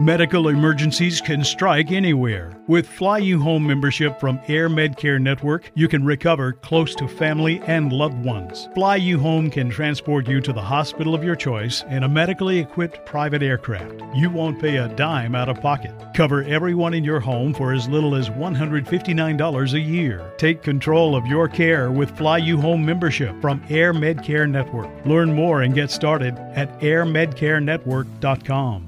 Medical emergencies can strike anywhere. With Fly You Home membership from Air Medcare Network, you can recover close to family and loved ones. Fly You Home can transport you to the hospital of your choice in a medically equipped private aircraft. You won't pay a dime out of pocket. Cover everyone in your home for as little as $159 a year. Take control of your care with Fly You Home membership from Air Medcare Network. Learn more and get started at airmedcarenetwork.com.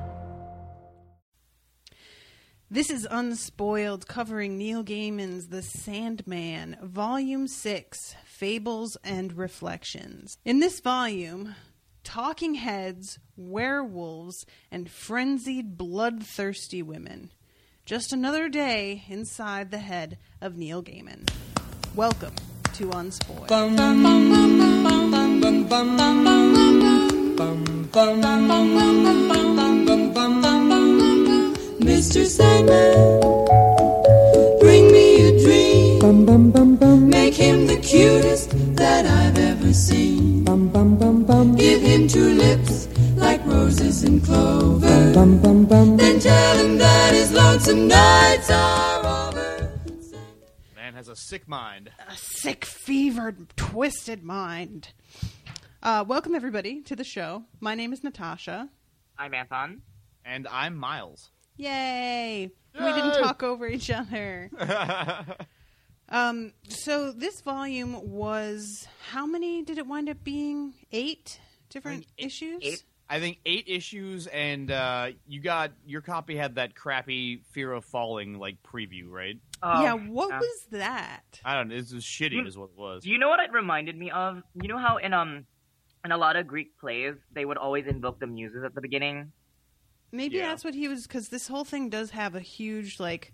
This is Unspoiled, covering Neil Gaiman's The Sandman, Volume 6 Fables and Reflections. In this volume, talking heads, werewolves, and frenzied, bloodthirsty women. Just another day inside the head of Neil Gaiman. Welcome to Unspoiled. Mr. Sandman, bring me a dream. Make him the cutest that I've ever seen. Give him two lips like roses and clover. Then tell him that his lonesome nights are over. Man has a sick mind. a sick, fevered, twisted mind. Uh, welcome, everybody, to the show. My name is Natasha. I'm Anton. And I'm Miles. Yay! We didn't talk over each other. um, so this volume was how many did it wind up being? Eight different issues. eight. I think eight issues, and uh, you got your copy had that crappy Fear of Falling like preview, right? Oh, yeah. What yeah. was that? I don't know. This was shitty, You- is what it was. Do you know what it reminded me of? You know how in um in a lot of Greek plays they would always invoke the muses at the beginning. Maybe Yeah. that's what he was because this whole thing does have a huge like.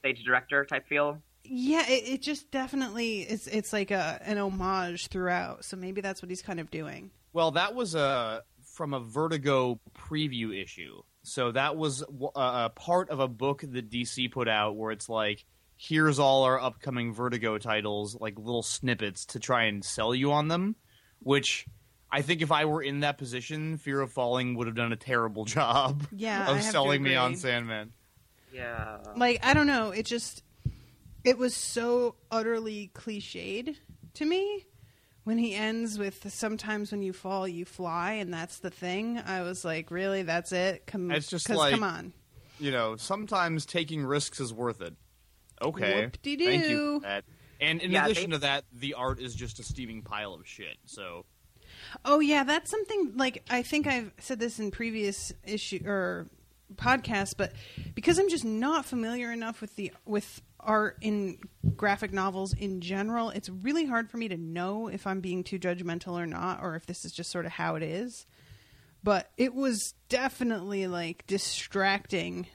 Stage director type feel. Yeah, it, it just definitely it's it's like a an homage throughout. So maybe that's what he's kind of doing. Well, that was a from a Vertigo preview issue. So that was a part of a book that DC put out where it's like, here's all our upcoming Vertigo titles, like little snippets to try and sell you on them. Which I think if I were in that position, Fear of Falling would have done a terrible job Yeah, of selling me on. Sandman. Yeah. like I don't know, it just it was so utterly cliched to me when he ends with sometimes when you fall you fly and that's the thing. I was like, really, that's it? Come, It's just 'cause like- come on. You know, sometimes taking risks is worth it. Okay. Whoop-de-doo. Thank you for that. And in Yeah, addition they- to that, the art is just a steaming pile of shit. So Oh yeah, that's something like I think I've said this in previous issue or podcast, but because I'm just not familiar enough with the with art in graphic novels in general, it's really hard for me to know if I'm being too judgmental or not, or if this is just sort of how it is. But it was definitely like distracting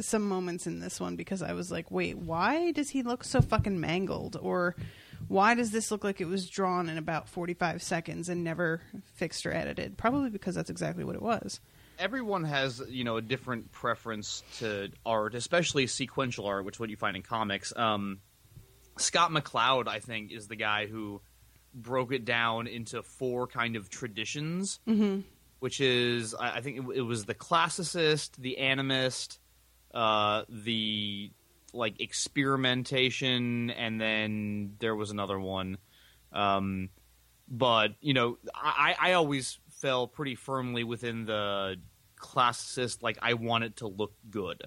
some moments in this one because I was like, wait, why does he look so fucking mangled? Or why does this look like it was drawn in about 45 seconds and never fixed or edited? Probably because that's exactly what it was. everyone has you know a different preference to art, especially sequential art, which is what you find in comics. Um, Scott McCloud, I think, is the guy who broke it down into four kind of traditions, Mm-hmm. which is I, think it, it was the classicist, the animist, uh, the like experimentation, and then there was another one. Um, but you know, I, I always fell pretty firmly within the classicist. Like, I want it to look good.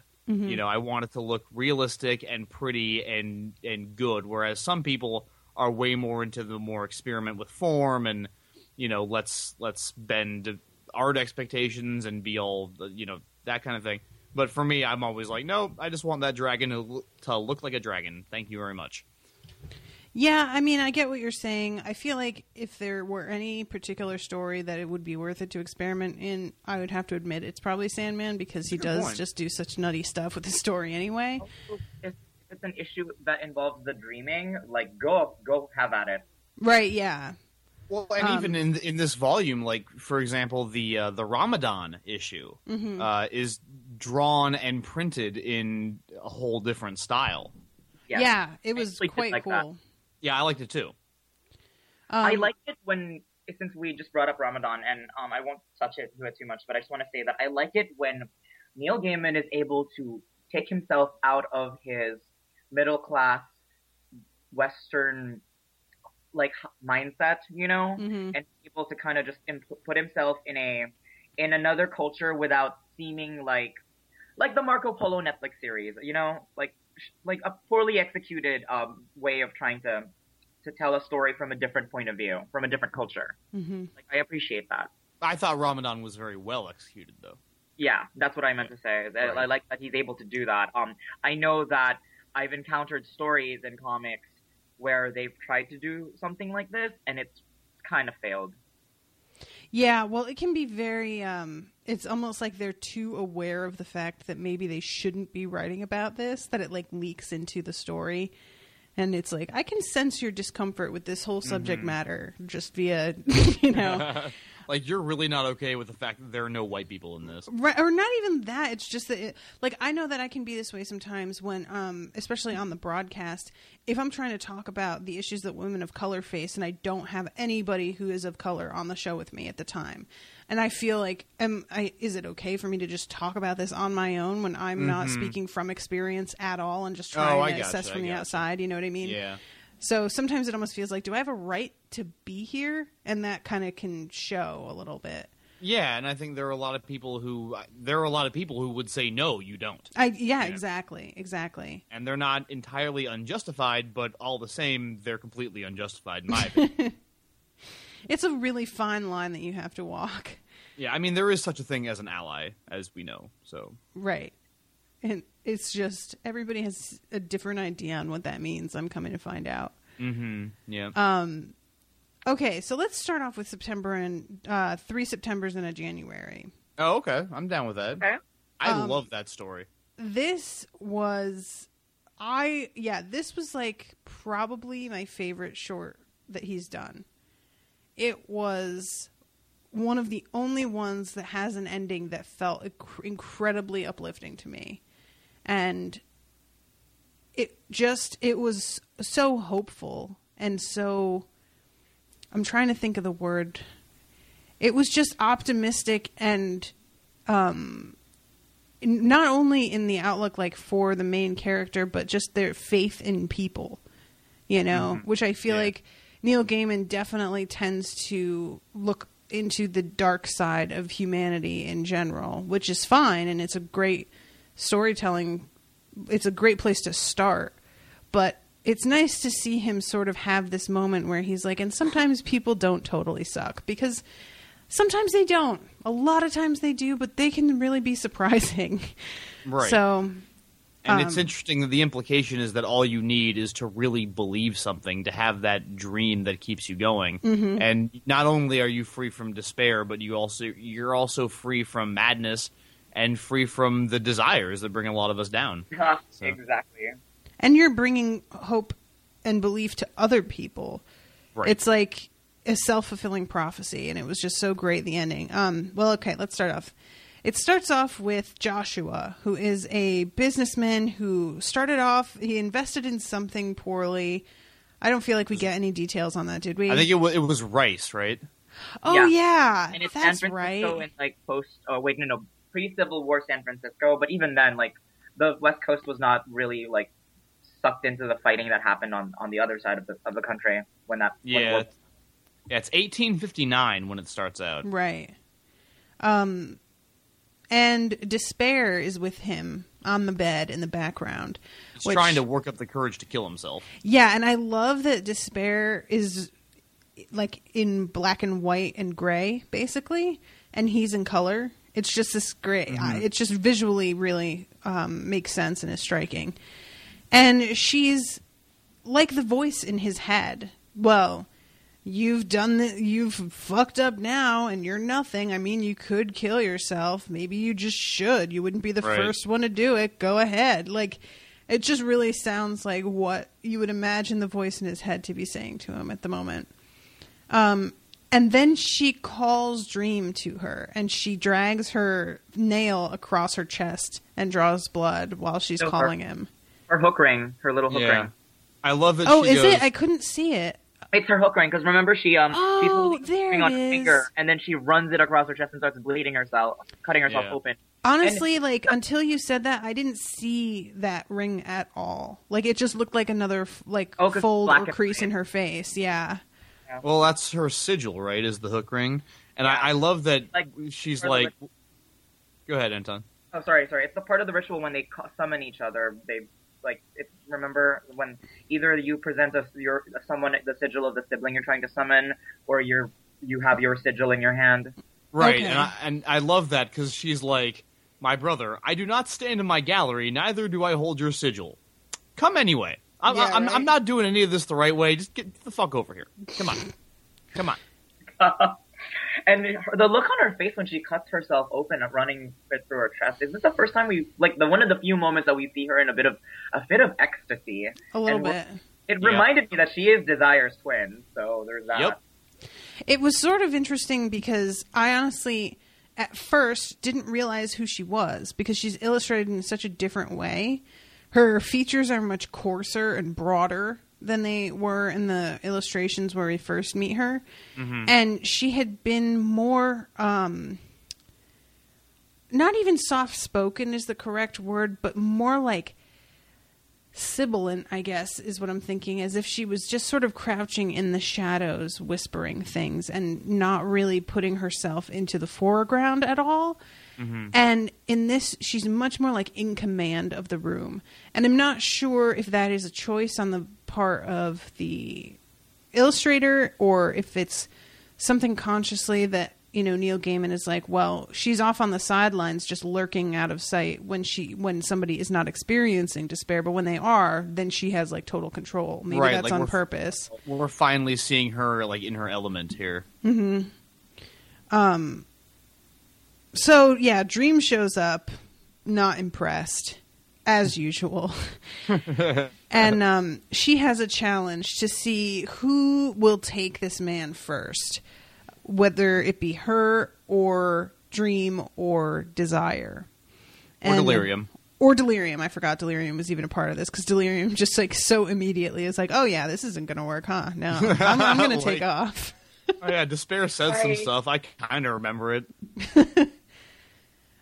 You know, I want it to look realistic and pretty and and good. Whereas some people are way more into the more experiment with form and you know, let's let's bend art expectations and be all you know that kind of thing. But for me, I'm always like, no, I just want that dragon to, look- to look like a dragon. Thank you very much. Yeah, I mean, I get what you're saying. I feel like if there were any particular story that it would be worth it to experiment in, I would have to admit it's probably Sandman because he does point. just do such nutty stuff with his story anyway. Also, if it's an issue that involves the dreaming, like go go have at it. Right, yeah. Well, and Um, even in in this volume, like for example, the uh, the Ramadan issue Mm-hmm. uh, is drawn and printed in a whole different style. Yeah, Yeah, it was actually did quite like cool. that. Um, Yeah, I liked it too. I like it when since we just brought up Ramadan, and um, I won't touch it it too much, but I just want to say that I like it when Neil Gaiman is able to take himself out of his middle class Western like mindset, you know, Mhm. and able to kind of just imp- put himself in a in another culture without seeming like like the Marco Polo Netflix series, you know, like like a poorly executed um, way of trying to to tell a story from a different point of view, from a different culture. Mhm. Like I appreciate that. I thought Ramadan was very well executed, though. Yeah, that's what I meant to say. That Right. I like that he's able to do that. Um, I know that I've encountered stories in comics where they've tried to do something like this and it's kind of failed. Yeah, well, it can be very. Um, it's almost like they're too aware of the fact that maybe they shouldn't be writing about this, that it like leaks into the story, and it's like I can sense your discomfort with this whole subject Mm-hmm. matter just via, you know, like you're really not okay with the fact that there are no white people in this. right, or not even that. It's just that, it, like, I know that I can be this way sometimes when, um, especially on the broadcast, if I'm trying to talk about the issues that women of color face, and I don't have anybody who is of color on the show with me at the time, and I feel like, am I? Is it okay for me to just talk about this on my own when I'm not speaking from experience at all and just trying Mm-hmm. Oh, to assess from the outside? You know what I mean? Yeah. So sometimes it almost feels like, do I have a right to be here? And that kind of can show a little bit. Yeah, and I think there are a lot of people who there are a lot of people who would say no, you don't. I yeah, exactly, exactly. And they're not entirely unjustified, but all the same, they're completely unjustified in my opinion. It's a really fine line that you have to walk. yeah, I mean there is such a thing as an ally, as we know. So Right. And it's just everybody has a different idea on what that means. I'm coming to find out. mm-hmm. yeah. Um okay, so let's start off with September and uh three Septembers and a January. oh, okay. I'm down with that. Okay. I Um, love that story. This was I yeah, this was like probably my favorite short that he's done. It was one of the only ones that has an ending that felt inc- incredibly uplifting to me. And it just it was so hopeful and so I'm trying to think of the word. It was just optimistic and um not only in the outlook like for the main character but just their faith in people you know which i feel Yeah. like neil gaiman definitely tends to look into the dark side of humanity in general which is fine and it's a great storytelling it's a great place to start but it's nice to see him sort of have this moment where he's like and sometimes people don't totally suck because sometimes they don't a lot of times they do but they can really be surprising Right. so And it's um, interesting that the implication is that all you need is to really believe something, to have that dream that keeps you going. Mm-hmm. And not only are you free from despair, but you also you're also free from madness and free from the desires that bring a lot of us down. So- Exactly. And you're bringing hope and belief to other people Right. it's like a self-fulfilling prophecy and it was just so great the ending um well okay let's start off it starts off with Joshua, who is a businessman who started off, he invested in something poorly. I don't feel like we get any details on that, did we? I think it was it was rice, right? oh, Yeah. yeah. And it's That's San Francisco right. in like post, uh, wait, no, no, pre-Civil War San Francisco. But even then, like the West Coast was not really like sucked into the fighting that happened on on the other side of the of the country when that when Yeah. war- Yeah, it's 1859 when it starts out. Right. Um, and despair is with him on the bed in the background. He's which- trying to work up the courage to kill himself. Yeah, and I love that despair is like in black and white and gray, basically, and he's in color. It's just this gray. Mm-hmm. It's just visually really um, makes sense and is striking. And she's like the voice in his head. Well, you've done the, you've fucked up now and you're nothing. I mean, you could kill yourself. Maybe you just should. You wouldn't be the Right. first one to do it. Go ahead. Like it just really sounds like what you would imagine the voice in his head to be saying to him at the moment. Um and then she calls Dream to her and she drags her nail across her chest and draws blood while she's So her- calling him. Her hook ring, her little hook Yeah. ring. I love that. Oh, she is goes, it? I couldn't see it. It's her hook ring because remember she um she's Oh, holding there ring it on her finger and then she runs it across her chest and starts bleeding herself, cutting herself Yeah. open. Honestly, like until you said that, I didn't see that ring at all. Like it just looked like another like Oh, 'cause fold or crease in her face. Yeah. Well, that's her sigil, right? Is the hook ring, and I, I love that Like, she's like. Go ahead, Anton. Oh, sorry, sorry. It's the part of the ritual when they summon each other. They like it's remember when either you present a, your someone the sigil of the sibling you're trying to summon, or you're you have your sigil in your hand. Right, Okay. and I, and I love that because she's like, my brother. I do not stand in my gallery. Neither do I hold your sigil. Come anyway. I'm, Yeah, I'm, right. I'm not doing any of this the right way. Just get the fuck over here. Come on, come on. and the look on her face when she cuts herself open, and running it through her chest. Is this the first time we like the one of the few moments that we see her in a bit of a fit of ecstasy? A little And bit. It Yeah. reminded me that she is Desire's twin, so there's that. Yep. It was sort of interesting because I honestly at first didn't realize who she was because she's illustrated in such a different way. Her features are much coarser and broader than they were in the illustrations where we first meet her. And she had been more um not even soft spoken is the correct word, but more like sibilant, I guess, is what I'm thinking, as if she was just sort of crouching in the shadows, whispering things and not really putting herself into the foreground at all. And in this, she's much more like in command of the room. And I'm not sure if that is a choice on the part of the illustrator or if it's something consciously that you know Neil Gaiman is like, well, she's off on the sidelines, just lurking out of sight when she when somebody is not experiencing despair, but when they are, then she has like total control. Maybe Right, that's like on we're- purpose. We're finally seeing her like in her element here. Um. So yeah, Dream shows up, not impressed, as usual. and um, she has a challenge to see who will take this man first, whether it be her or Dream or Desire. Or delirium. Or Delirium. I forgot Delirium was even a part of this because Delirium just like so immediately is like, oh yeah, this isn't going to work, huh? No, I'm, I'm going to take Like- off. Oh yeah, despair said some stuff. I kind of remember it.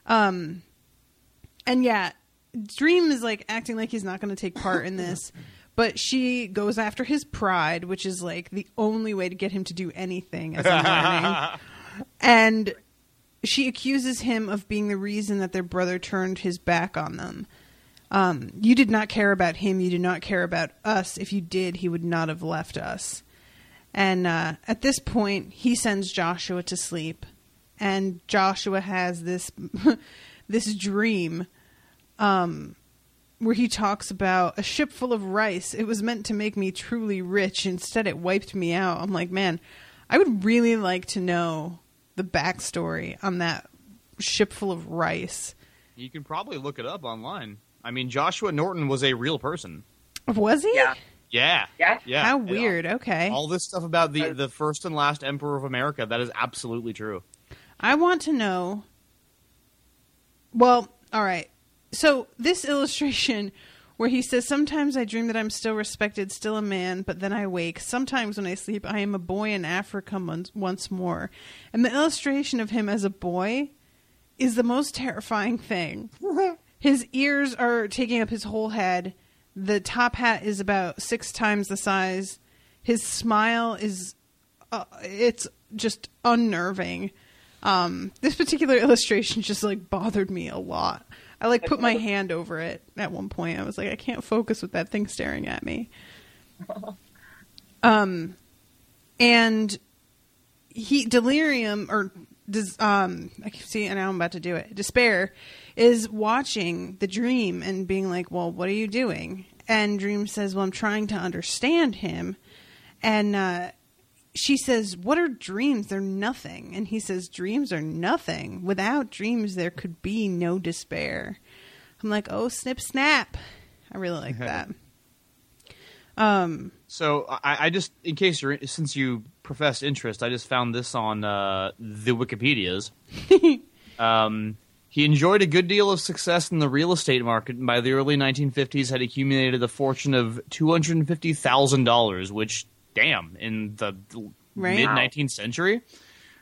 um, and yeah, Dream is like acting like he's not going to take part in this, but she goes after his pride, which is like the only way to get him to do anything as I'm learning. and she accuses him of being the reason that their brother turned his back on them. Um, you did not care about him. You did not care about us. If you did, he would not have left us. And uh, at this point, he sends Joshua to sleep, and Joshua has this this dream um, where he talks about a ship full of rice. It was meant to make me truly rich. Instead, it wiped me out. I'm like, man, I would really like to know the backstory on that ship full of rice. You can probably look it up online. I mean, Joshua Norton was a real person. Was he? Yeah. Yeah. Yeah? Yeah. How And weird. Okay. All this stuff about the the first and last emperor of America that is absolutely true. I want to know. Well, all right. So this illustration where he says, "Sometimes I dream that I'm still respected, still a man, but then I wake. Sometimes when I sleep, I am a boy in Africa once, once more." And the illustration of him as a boy is the most terrifying thing. his ears are taking up his whole head. The top hat is about six times the size. His smile is uh, it's just unnerving. Um, this particular illustration just like bothered me a lot. I like put my hand over it at one point. I was like, I can't focus with that thing staring at me. Um, and he delirium or does um I can see and now I'm about to do it. Despair is watching the dream and being like, "Well, what are you doing?" and Dream says, "Well, I'm trying to understand him," and uh, she says, "What are dreams? They're nothing." And he says, "Dreams are nothing. Without dreams, there could be no despair." I'm like, "Oh, snip, snap!" I really like that. Um, So I, I just, in case you're, since you professed interest, I just found this on uh, the Wikipedia's. um, he enjoyed a good deal of success in the real estate market, and by the early 1950s had accumulated a fortune of two hundred and fifty thousand dollars. Which, damn, in the Right. mid 19th century.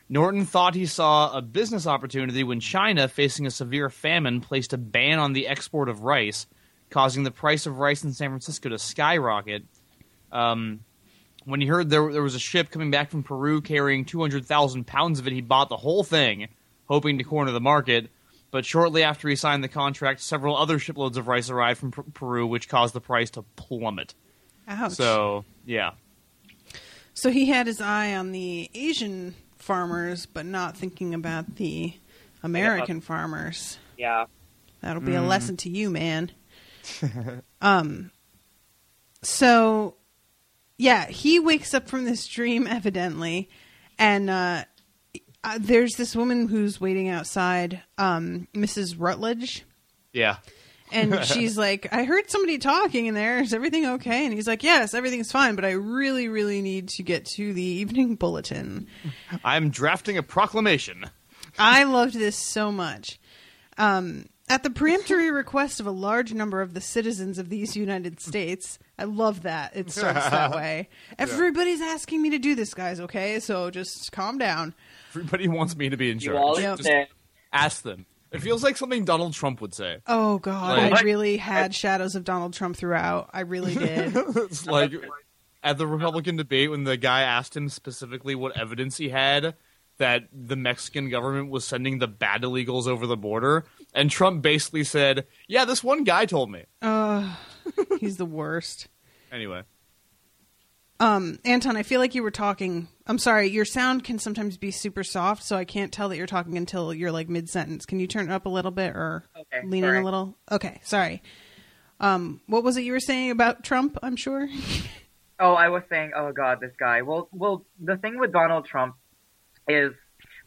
Norton thought he saw a business opportunity when China, facing a severe famine, placed a ban on the export of rice, causing the price of rice in San Francisco to skyrocket. Um, when he heard there, there was a ship coming back from Peru carrying 200,000 pounds of it, he bought the whole thing, hoping to corner the market. But shortly after he signed the contract, several other shiploads of rice arrived from Per- Peru, which caused the price to plummet. ouch. So, yeah. So he had his eye on the Asian farmers, but not thinking about the American farmers. Yeah. That'll be a lesson to you, man. um. So, yeah, he wakes up from this dream, evidently, and uh, uh, there's this woman who's waiting outside, um, Mrs. Rutledge. Yeah. And she's like, I heard somebody talking in there. Is everything okay? And he's like, Yes, everything's fine, but I really, really need to get to the evening bulletin. I'm drafting a proclamation. I loved this so much. Um, at the peremptory request of a large number of the citizens of these United States, I love that. It starts that way. Everybody's asking me to do this, guys, okay? So just calm down. Everybody wants me to be in charge. You charge. all Yep. Just ask them. It feels like something Donald Trump would say. Oh, God. Like- I really had shadows of Donald Trump throughout. I really did. it's like at the Republican debate when the guy asked him specifically what evidence he had that the Mexican government was sending the bad illegals over the border, and Trump basically said, "Yeah, this one guy told me." uh, he's the worst. Anyway, Um, Anton, I feel like you were talking. I'm sorry, your sound can sometimes be super soft, so I can't tell that you're talking until you're like mid sentence. Can you turn it up a little bit or Okay, lean in a little? Okay, sorry. Um, what was it you were saying about Trump? I'm sure. Oh, I was saying, oh god, this guy. Well, well, the thing with Donald Trump is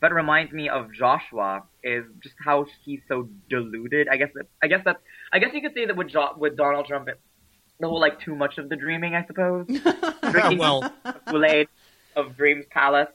that reminds me of Joshua is just how he's so deluded. I guess that, I guess that, I guess you could say that with jo- with Donald Trump, it, the whole like too much of the dreaming, I suppose. Drinking well, Kool Aid of Dreams Palace.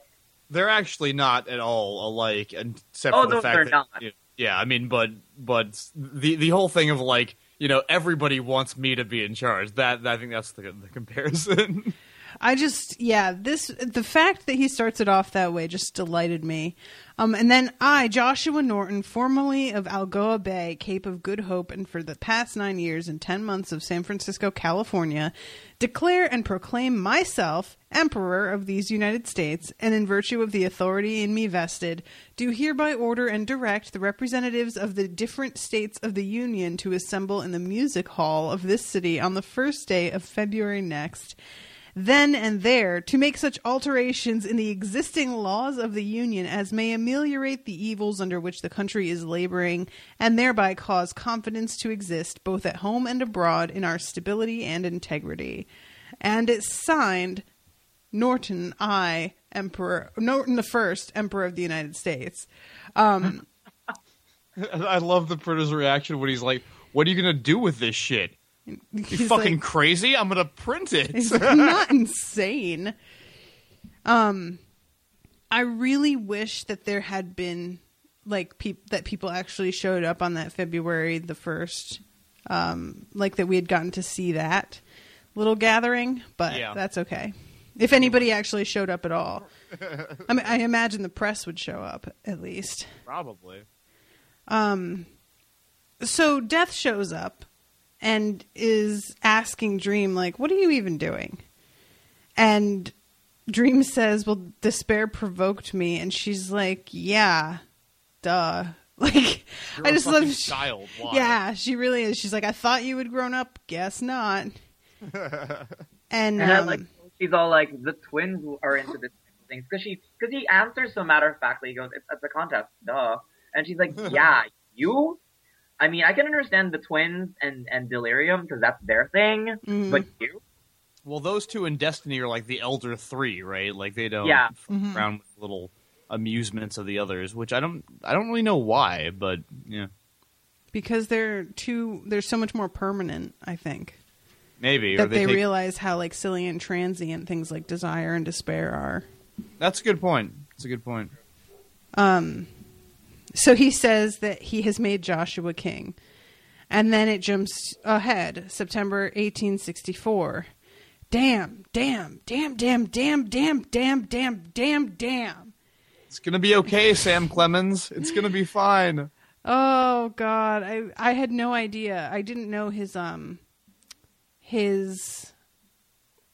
they're actually not at all alike, except Oh, for the no, fact they're that not. you know, yeah, I mean, but but the the whole thing of like you know everybody wants me to be in charge. That I think that's the, the comparison. I just, yeah, this the fact that he starts it off that way just delighted me. Um, and then I, Joshua Norton, formerly of Algoa Bay, Cape of Good Hope, and for the past nine years and ten months of San Francisco, California, declare and proclaim myself Emperor of these United States, and in virtue of the authority in me vested, do hereby order and direct the representatives of the different states of the Union to assemble in the music hall of this city on the first day of February next then and there to make such alterations in the existing laws of the Union as may ameliorate the evils under which the country is laboring, and thereby cause confidence to exist both at home and abroad in our stability and integrity. And it's signed Norton I, Emperor Norton the First, Emperor of the United States. Um, I love the British reaction when he's like, "What are you gonna do with this shit? You fucking like- crazy? I'm gonna print it." He's not insane. Um, I really wish that there had been like peop- that people actually showed up on that February the first, um, like that we had gotten to see that little gathering, but Yeah. that's okay. If anybody actually showed up at all, I mean, I imagine the press would show up at least. Probably. Um, so Death shows up and is asking Dream, like, what are you even doing? And Dream says, well, despair provoked me. And she's like, yeah, duh. Like, You're I a just fucking love. child. Why? Yeah, she really is. She's like, I thought you had grown up. Guess not. and And um, like she's all like the twins are into this thing because she because he answers so matter of factly. He goes, "It's, it's a contest, duh," and she's like, "Yeah, you." I mean, I can understand the twins and and Delirium because that's their thing, Mhm. but you, Well, those two in Destiny are like the elder three, right? Like they don't Yeah. fuck Mhm. around with little amusements of the others, which I don't I don't really know why, but yeah, because they're too they're so much more permanent i think maybe or that they, take- realize how like silly and transient things like desire and despair are That's a good point. That's a good point. um so he says that he has made joshua king and then it jumps ahead september 1864 damn damn damn damn damn damn damn damn damn damn It's gonna be okay, Sam Clemens. It's gonna be fine. Oh God, I I had no idea. I didn't know his um his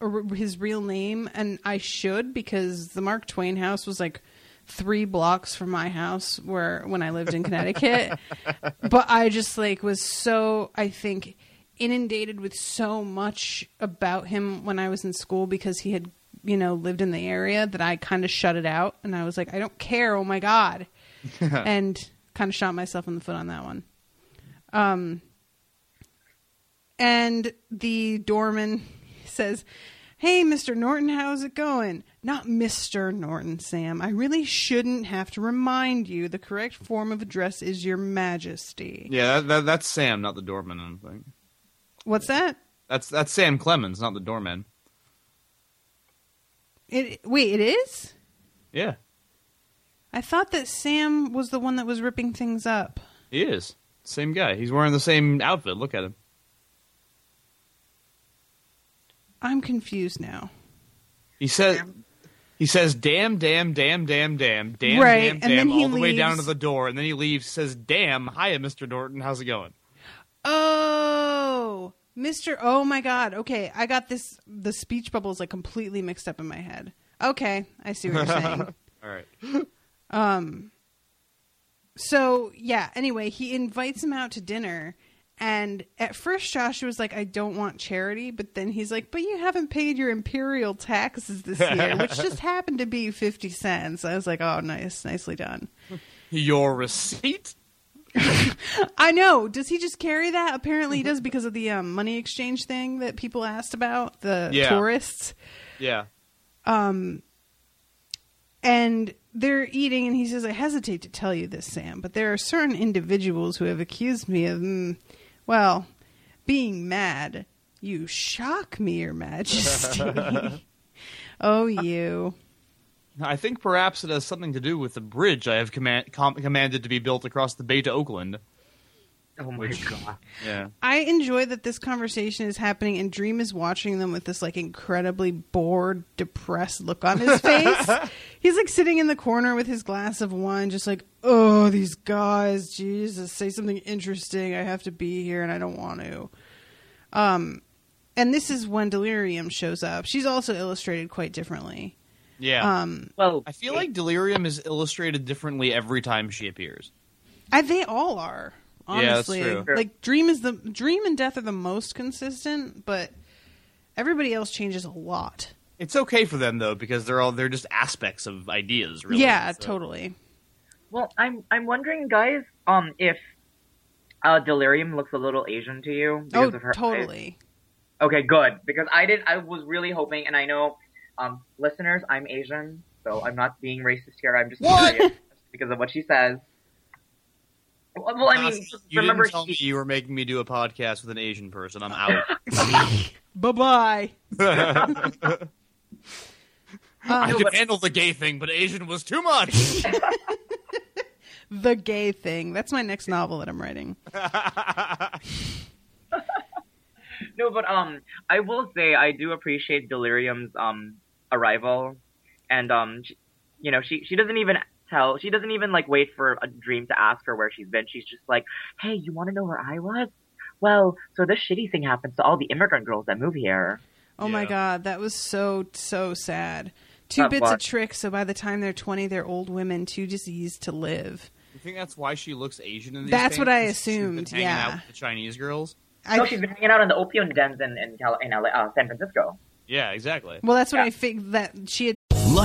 or his real name, and I should because the Mark Twain house was like three blocks from my house where when I lived in Connecticut. but I just like was so I think inundated with so much about him when I was in school because he had you know lived in the area that I kind of shut it out. And I was like I don't care. Oh my god. And kind of shot myself in the foot on that one. Um and the doorman says Hey, Mr. Norton, how's it going? Not Mr. Norton, Sam. I really shouldn't have to remind you the correct form of address is Your Majesty. Yeah, that, that, that's Sam, not the doorman. I think. What's that? That's that's Sam Clemens, not the doorman. It wait, it is? Yeah, I thought that Sam was the one that was ripping things up. he is. Same guy. He's wearing the same outfit. Look at him. I'm confused now. He says. He says, "Damn, damn, damn, damn, damn, damn, Right, damn, and damn," then he all the way down to the door, and then he leaves. Says, "Damn, hiya, Mister Norton. How's it going?" Oh, Mr. Oh my God. Okay, I got this. The speech bubbles like completely mixed up in my head. Okay, I see what you're saying. All right. Um. So yeah. Anyway, he invites him out to dinner, and at first Joshua was like, "I don't want charity," but then he's like, "But you haven't paid your imperial taxes this year, which just happened to be fifty cents." I was like, "Oh, nice, nicely done." Your receipt? I know. Does he just carry that? Apparently, he does because of the um, money exchange thing that people asked about the Yeah. tourists. Yeah. Um, and they're eating, and he says, "I hesitate to tell you this, Sam, but there are certain individuals who have accused me of, mm, well, being mad. You shock me, Your Majesty. oh, you." I think perhaps it has something to do with the bridge I have command- com- commanded to be built across the bay to Oakland. Oh my god, Yeah. I enjoy that this conversation is happening and Dream is watching them with this like incredibly bored, depressed look on his face. He's like sitting in the corner with his glass of wine, just like, oh, these guys, Jesus, say something interesting. I have to be here and I don't want to. Um, and this is when Delirium shows up. She's also illustrated quite differently. Yeah. Um, well, I feel like Delirium is illustrated differently every time she appears. I, they all are Yeah, that's honestly. true. Like Dream is the Dream and Death are the most consistent, but everybody else changes a lot. It's okay for them though because they're all they're just aspects of ideas. Really. yeah, So- totally. well, I'm I'm wondering, guys, um, if uh, Delirium looks a little Asian to you because Oh, of her eyes. totally. Okay, good. Because I did. I was really hoping, and I know, um, listeners, I'm Asian, so I'm not being racist here. I'm just What? because of what she says. Well, well, I mean, Uh, you remember didn't tell she, me you were making me do a podcast with an Asian person. I'm out. Bye bye. I Um, could handle the gay thing, but Asian was too much. the gay thing. That's my next novel that I'm writing. no, but um, I will say I do appreciate Delirium's um arrival, and um, she, you know, she she doesn't even tell, she doesn't even like wait for a dream to ask her where she's been. She's just like, hey, you want to know where I was? Well, so this shitty thing happens to all the immigrant girls that move here. Oh my god, that was so so sad. Two That bits was- of tricks, so by the time they're 20, they're old women, too diseased to live. you think that's why she looks Asian in these? That's what I paintings? She's been assumed, yeah. out with the Chinese girls. I, no, she's been hanging out in the opium dens in in, Cal- in LA, uh, San Francisco. Yeah, exactly. well, that's what Yeah. I think that she had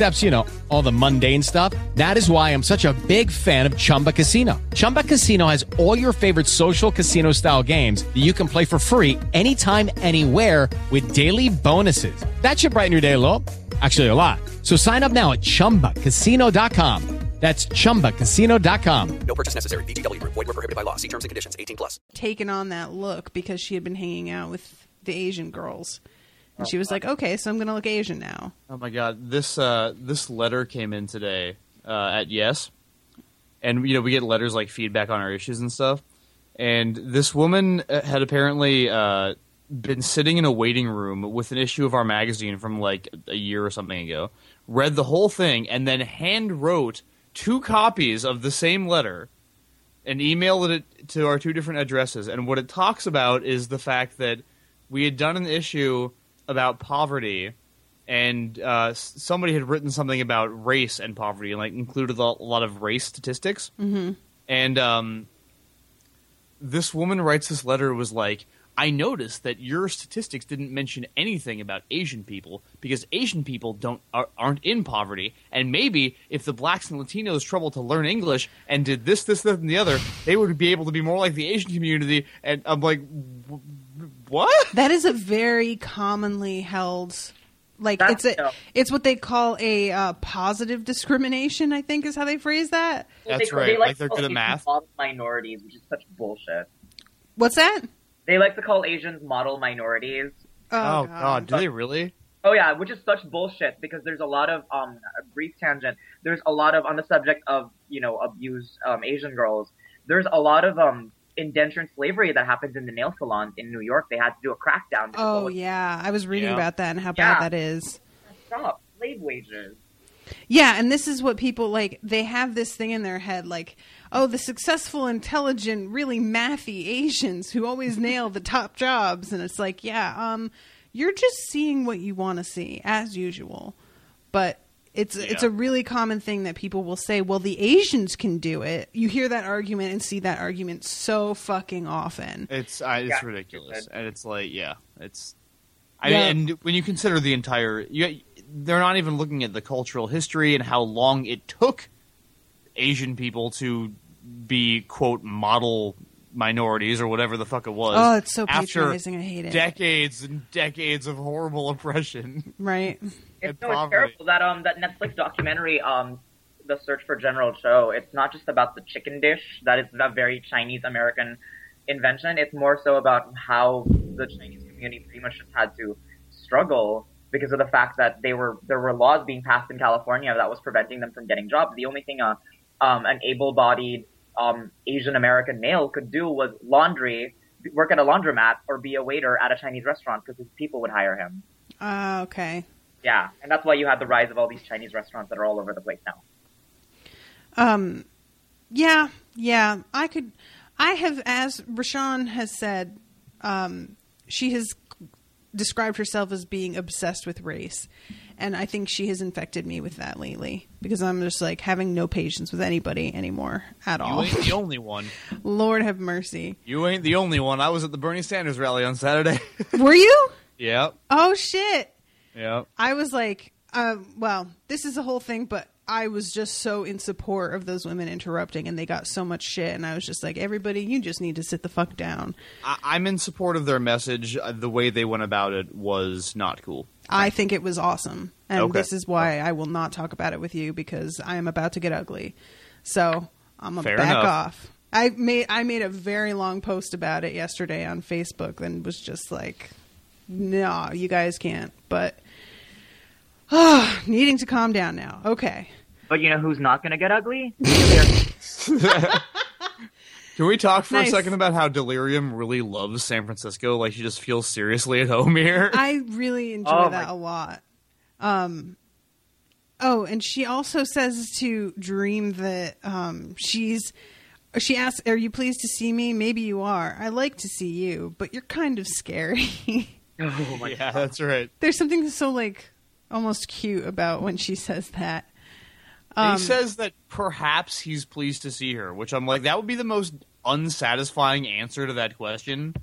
steps, you know, all the mundane stuff. That is why I'm such a big fan of Chumba Casino. Chumba Casino has all your favorite social casino style games that you can play for free anytime, anywhere with daily bonuses. That should brighten your day a little. Actually, a lot. So sign up now at chumbacasino.com. That's chumbacasino.com. No purchase necessary. VGW Group. Void were prohibited by law. See terms and conditions. 18 plus. taken on that look because she had been hanging out with the Asian girls. And she was like, okay, so I'm going to look Asian now. Oh my god, this uh, this letter came in today uh, at Yes, and you know we get letters like feedback on our issues and stuff. And this woman uh, had apparently uh, been sitting in a waiting room with an issue of our magazine from like a year or something ago, read the whole thing, and then hand wrote two copies of the same letter and emailed it to our two different addresses. And what it talks about is the fact that we had done an issue about poverty, and uh, somebody had written something about race and poverty, and like included a lot of race statistics. Mm-hmm. And um, this woman writes this letter was like, I noticed that your statistics didn't mention anything about Asian people because Asian people don't are, aren't in poverty, and maybe if the blacks and Latinos trouble to learn English and did this, this, that, and the other, they would be able to be more like the Asian community. And I'm like, "Wh- what? That is a very commonly held, like That's it's a, dope. it's what they call a uh, positive discrimination. I think is how they phrase that. That's they, right, They like they're to good call at math. Model minorities, which is such bullshit. What's that? They like to call Asians model minorities. Oh, God, do they really? Oh yeah, which is such bullshit because there's a lot of um a brief tangent. There's a lot of on the subject of you know abused um, Asian girls. There's a lot of um indentured slavery that happens in the nail salons in New York. They had to do a crackdown. Oh was- yeah, I was reading Yeah. about that and how Yeah. bad that is. stop slave wages. Yeah, and this is what people like. They have this thing in their head, like, oh, the successful, intelligent, really mathy Asians who always nail the top jobs, and it's like, yeah, um, you're just seeing what you want to see as usual, but. It's it's a really common thing that people will say. Well, the Asians can do it. You hear that argument and see that argument so fucking often. It's uh, it's Yeah. ridiculous, and it's like, yeah, it's. I Yeah. mean, and when you consider the entire, you, they're not even looking at the cultural history and how long it took Asian people to be quote model minorities or whatever the fuck it was. Oh, it's so patronizing. I hate it. Decades and decades of horrible oppression. right? It's, And no, it's terrible that um that Netflix documentary um the search for General Tso. It's not just about the chicken dish that is a very Chinese American invention. It's more so about how the Chinese community pretty much just had to struggle because of the fact that they were there were laws being passed in California that was preventing them from getting jobs. The only thing a um, an able-bodied um, Asian American male could do was laundry, work at a laundromat, or be a waiter at a Chinese restaurant because his people would hire him. Uh, okay. Yeah, and that's why you have the rise of all these Chinese restaurants that are all over the place now. Um, yeah, yeah. I could. I have, as Rashawn has said, um, she has described herself as being obsessed with race, and I think she has infected me with that lately because I'm just like having no patience with anybody anymore at all. You ain't the only one. Lord have mercy. You ain't the only one. I was at the Bernie Sanders rally on Saturday. Were you? yep, Oh shit! yep. I was like, um, well, this is a whole thing, but I was just so in support of those women interrupting, and they got so much shit, and I was just like, everybody, you just need to sit the fuck down. I, I'm in support of their message. Uh, The way they went about it was not cool. I think it was awesome, and Okay. this is why I will not talk about it with you because I am about to get ugly. So I'm gonna Fair back enough. off. I made I made a very long post about it yesterday on Facebook, and was just like, no, you guys can't. But needing to calm down now. Okay. But you know who's not going to get ugly? Can we talk for Nice. a second about how Delirium really loves San Francisco? Like she just feels seriously at home here. I really enjoy Oh, that my- a lot. Um, oh, and she also says to Dream that um, she's. She asks, "Are you pleased to see me? Maybe you are. I like to see you, but you're kind of scary." Oh my yeah, that's right. There's something so like almost cute about when she says that. Um, he says that perhaps he's pleased to see her, which I'm like, that would be the most unsatisfying answer to that question.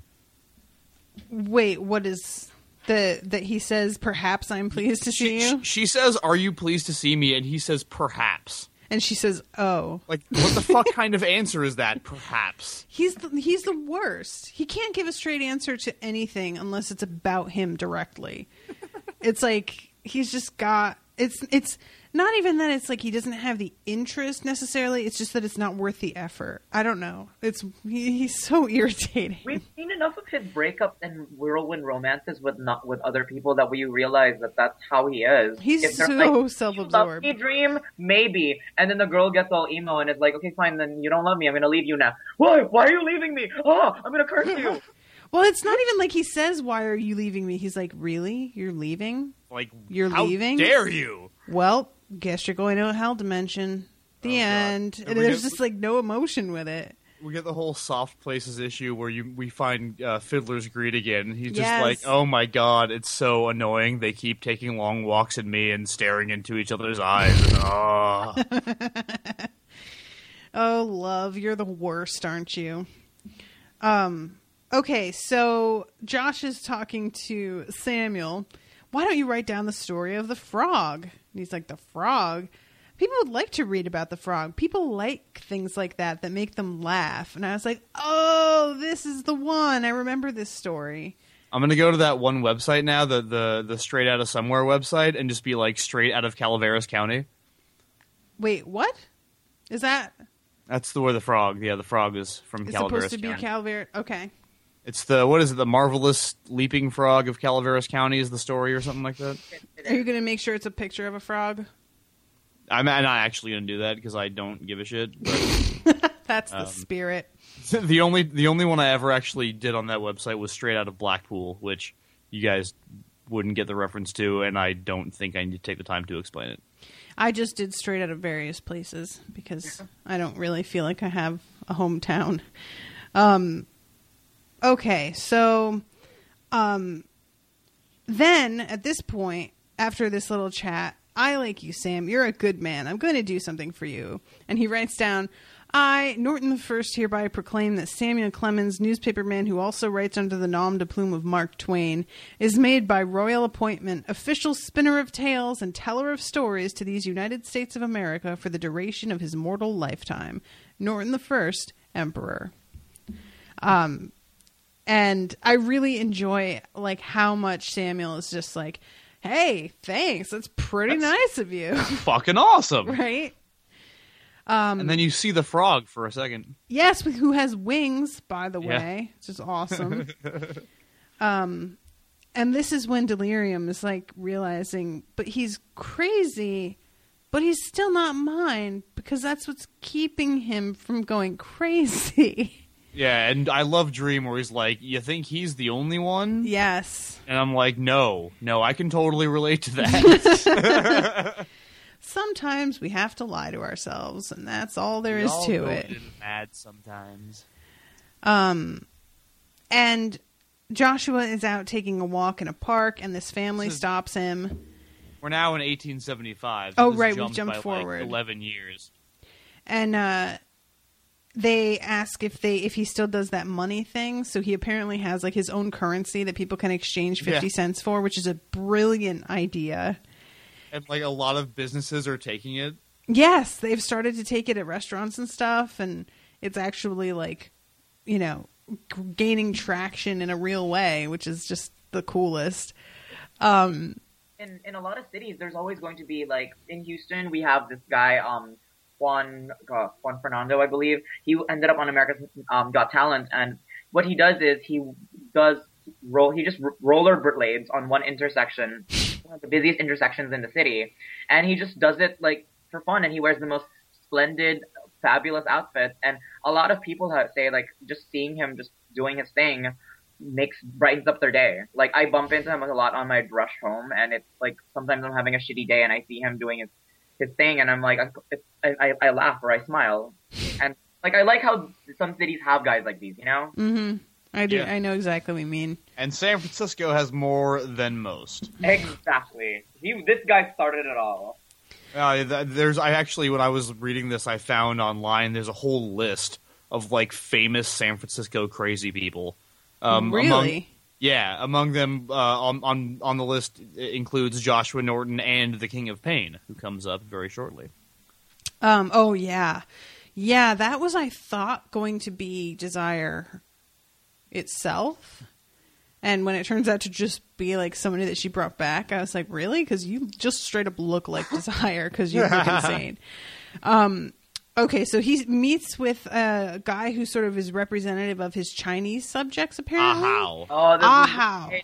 Wait, what is the that he says? Perhaps I'm pleased to see you, She says, "Are you pleased to see me?" And he says, "Perhaps." and she says, "Oh." Like, what the fuck kind of answer is that? Perhaps. He's the, he's the worst. He can't give a straight answer to anything unless it's about him directly. it's like he's just got it's it's not even that it's like he doesn't have the interest necessarily. It's just that it's not worth the effort. I don't know. It's he, he's so irritating. We've seen enough of his breakups and whirlwind romances with not with other people that we realize that that's how he is. He's If so like, self-absorbed. me, dream, maybe, and then the girl gets all emo and is like, "Okay, fine, then you don't love me. I'm gonna leave you now. Why? Why are you leaving me? Oh, I'm gonna curse you." Well, it's not even like he says, "Why are you leaving me?" He's like, "Really? You're leaving? Like, You're how leaving? dare you? Well, guess you're going to a hell dimension." The end. And And there's get- just like no emotion with it. We get the whole soft places issue where you we find uh, Fiddler's Green again. He's just Yes. like, "Oh my god, it's so annoying. They keep taking long walks at me and staring into each other's eyes." And, oh. Oh, love, you're the worst, aren't you? Um, okay, so Josh is talking to Samuel. Why don't you write down the story of the frog? And he's like, The frog? People would like to read about the frog. People like things like that that make them laugh. And I was like, Oh, this is the one. I remember this story. I'm gonna go to that one website now, the the the Straight Out of Somewhere website, and just be like straight out of Calaveras County. Wait, what? Is that That's the where the frog. Yeah, the frog is from is Calaveras supposed to be County. Calvert? Okay. It's the what is it? The marvelous leaping frog of Calaveras County is the story or something like that. Are you going to make sure it's a picture of a frog? I'm not actually gonna do that because I don't give a shit. But That's the Um, spirit. the only the only one I ever actually did on that website was straight out of Blackpool, which you guys wouldn't get the reference to, and I don't think I need to take the time to explain it. I just did straight out of various places because I don't really feel like I have a hometown. Um, okay, so um, then at this point, after this little chat, I like you, Sam. You're a good man. I'm going to do something for you. And he writes down. I, Norton the First, hereby proclaim that Samuel Clemens, newspaperman who also writes under the nom de plume of Mark Twain, is made by royal appointment official spinner of tales and teller of stories to these United States of America for the duration of his mortal lifetime. Norton the First, Emperor. Um, and I really enjoy like how much Samuel is just like, "Hey, thanks. That's pretty nice of you." Fucking awesome, right? Um, and then you see the frog for a second. Yes, who has wings, by the Yeah. way, which is awesome. um, and this is when Delirium is like realizing, but he's crazy, but he's still not mine because that's what's keeping him from going crazy. Yeah, and I love Dream where he's like, "You think he's the only one?" yes. And I'm like, "No, no, I can totally relate to that." Sometimes we have to lie to ourselves, and that's all there We is all to it. Mad sometimes. Um, and Joshua is out taking a walk in a park, and this family This is- stops him. We're now in 1875. Oh, this right, we've jumped jumped by, like, forward. 11 years. and uh they ask if they if he still does that money thing so he apparently has like his own currency that people can exchange 50 Yeah. cents for which is a brilliant idea And like a lot of businesses are taking it. yes they've started to take it at restaurants and stuff and it's actually like you know g- gaining traction in a real way which is just the coolest um in in a lot of cities, there's always going to be like in Houston, we have this guy, um, Juan uh, Juan Fernando, I believe. He ended up on America's um, Got Talent, and what he does is he does roll. He just r- rollerblades on one intersection, one of the busiest intersections in the city, and he just does it like for fun. And he wears the most splendid fabulous outfits, and a lot of people have, say like just seeing him just doing his thing makes brightens up their day. Like I bump into him a lot on my rush home, and it's like sometimes I'm having a shitty day and I see him doing his his thing, and I'm like I I, I laugh or I smile, and like I like how some cities have guys like these, you know. Mm-hmm. I do. Yeah. I know exactly what you mean. And San Francisco has more than most. Exactly. He, this guy started it all. Uh, there's I actually when I was reading this, I found online there's a whole list of like famous San Francisco crazy people. Um, Really? Among, yeah, among them uh, on on on the list includes Joshua Norton and the King of Pain, who comes up very shortly. Um. Oh yeah, yeah. That was I thought going to be Desire itself, and when it turns out to just be like somebody that she brought back, I was like, really? Because you just straight up look like Desire because you look insane. Um. Okay, so he meets with a guy who sort of is representative of his Chinese subjects, apparently. Ahau. Oh, this is Ahau.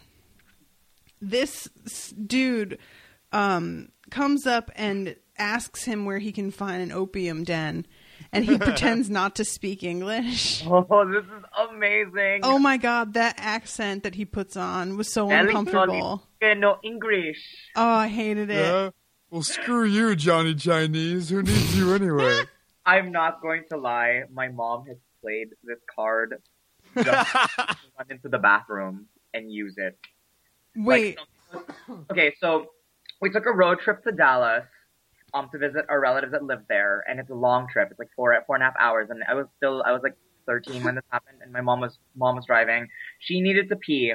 This dude um, comes up and asks him where he can find an opium den, and he pretends not to speak English. Oh, this is amazing. Oh my god, that accent that he puts on was so Alex uncomfortable. Molly- no English. Oh, I hated it. well, screw you, Johnny Chinese. Who needs you anyway? I'm not going to lie. My mom has played this card just run into the bathroom and use it. Wait, Okay, so we took a road trip to Dallas um to visit our relatives that live there, and it's a long trip. It's like four four and a half hours, and I was still I was like 13 when this happened, and my mom was mom was driving. She needed to pee,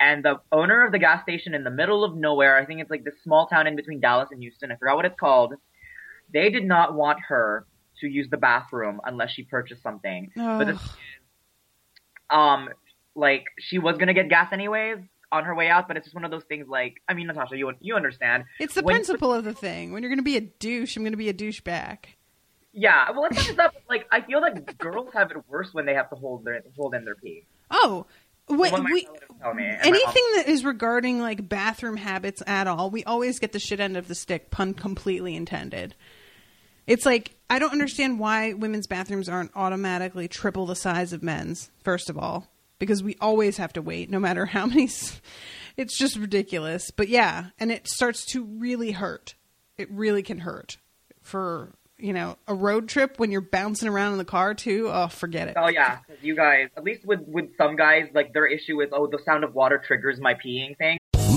and the owner of the gas station in the middle of nowhere, I think it's like this small town in between Dallas and Houston. I forgot what it's called. They did not want her to use the bathroom unless she purchased something. But the Ugh. um like she was gonna get gas anyways on her way out, but it's just one of those things like I mean Natasha, you you understand. it's the When- principle of the thing. When you're going to be a douche, I'm going to be a douche back. Yeah, well it's not just that but, like I feel like girls have it worse when they have to hold their hold in their pee. Oh, wait, we, me, anything that is regarding like bathroom habits at all, we always get the shit end of the stick, pun completely intended. It's like I don't understand why women's bathrooms aren't automatically triple the size of men's. First of all, because we always have to wait, no matter how many. It's just ridiculous. But yeah, and it starts to really hurt. It really can hurt for you know a road trip when you're bouncing around in the car too. Oh, forget it. Oh yeah you guys, at least with with some guys, like their issue is oh the sound of water triggers my peeing thing.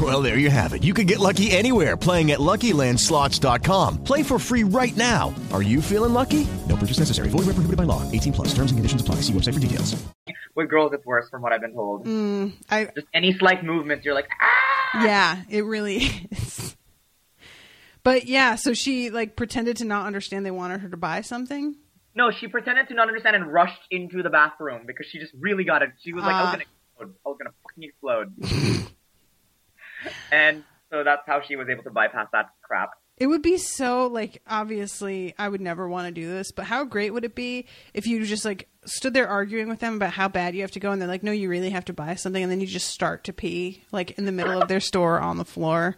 Well, there you have it. You can get lucky anywhere playing at LuckyLandSlots.com. Play for free right now. Are you feeling lucky? No purchase necessary. Void where prohibited by law. 18 plus. Terms and conditions apply. See website for details. With girls, it's worse from what I've been told. Mm, I Just any slight movement, you're like ah. Yeah, it really is. But yeah, so she like pretended to not understand they wanted her to buy something. No, she pretended to not understand and rushed into the bathroom because she just really got it. She was like, I was Ah. gonna explode. I was gonna fucking explode. and so that's how she was able to bypass that crap. It would be so like obviously I would never want to do this, but how great would it be if you just like stood there arguing with them about how bad you have to go and they're like, No, you really have to buy something and then you just start to pee like in the middle of their store on the floor.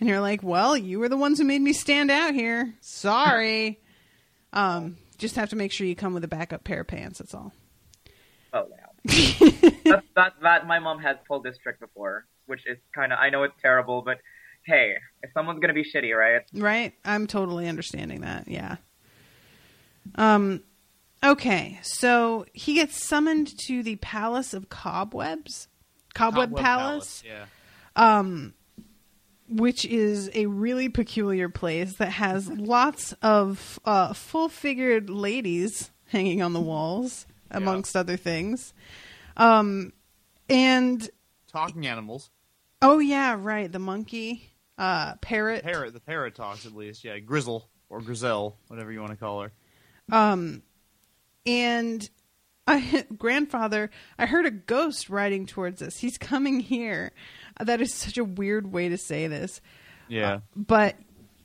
And you're like, Well, you were the ones who made me stand out here. Sorry. um, just have to make sure you come with a backup pair of pants, that's all. Oh yeah. That, that that my mom has pulled this trick before, which is kind of I know it's terrible, but hey, if someone's gonna be shitty, right? Right? I'm totally understanding that. Yeah. Um okay, so he gets summoned to the Palace of Cobwebs. Cobweb, Cobweb Palace, Yeah. um which is a really peculiar place that has lots of uh full-figured ladies hanging on the walls amongst other things. Um and Talking animals. oh yeah, right, the monkey, uh parrot. Parrot. The parrot talks at least. Yeah. Grizzle or Grizel, whatever you want to call her. Um, and I, grandfather, I heard a ghost riding towards us. He's coming here. That is such a weird way to say this. Yeah. But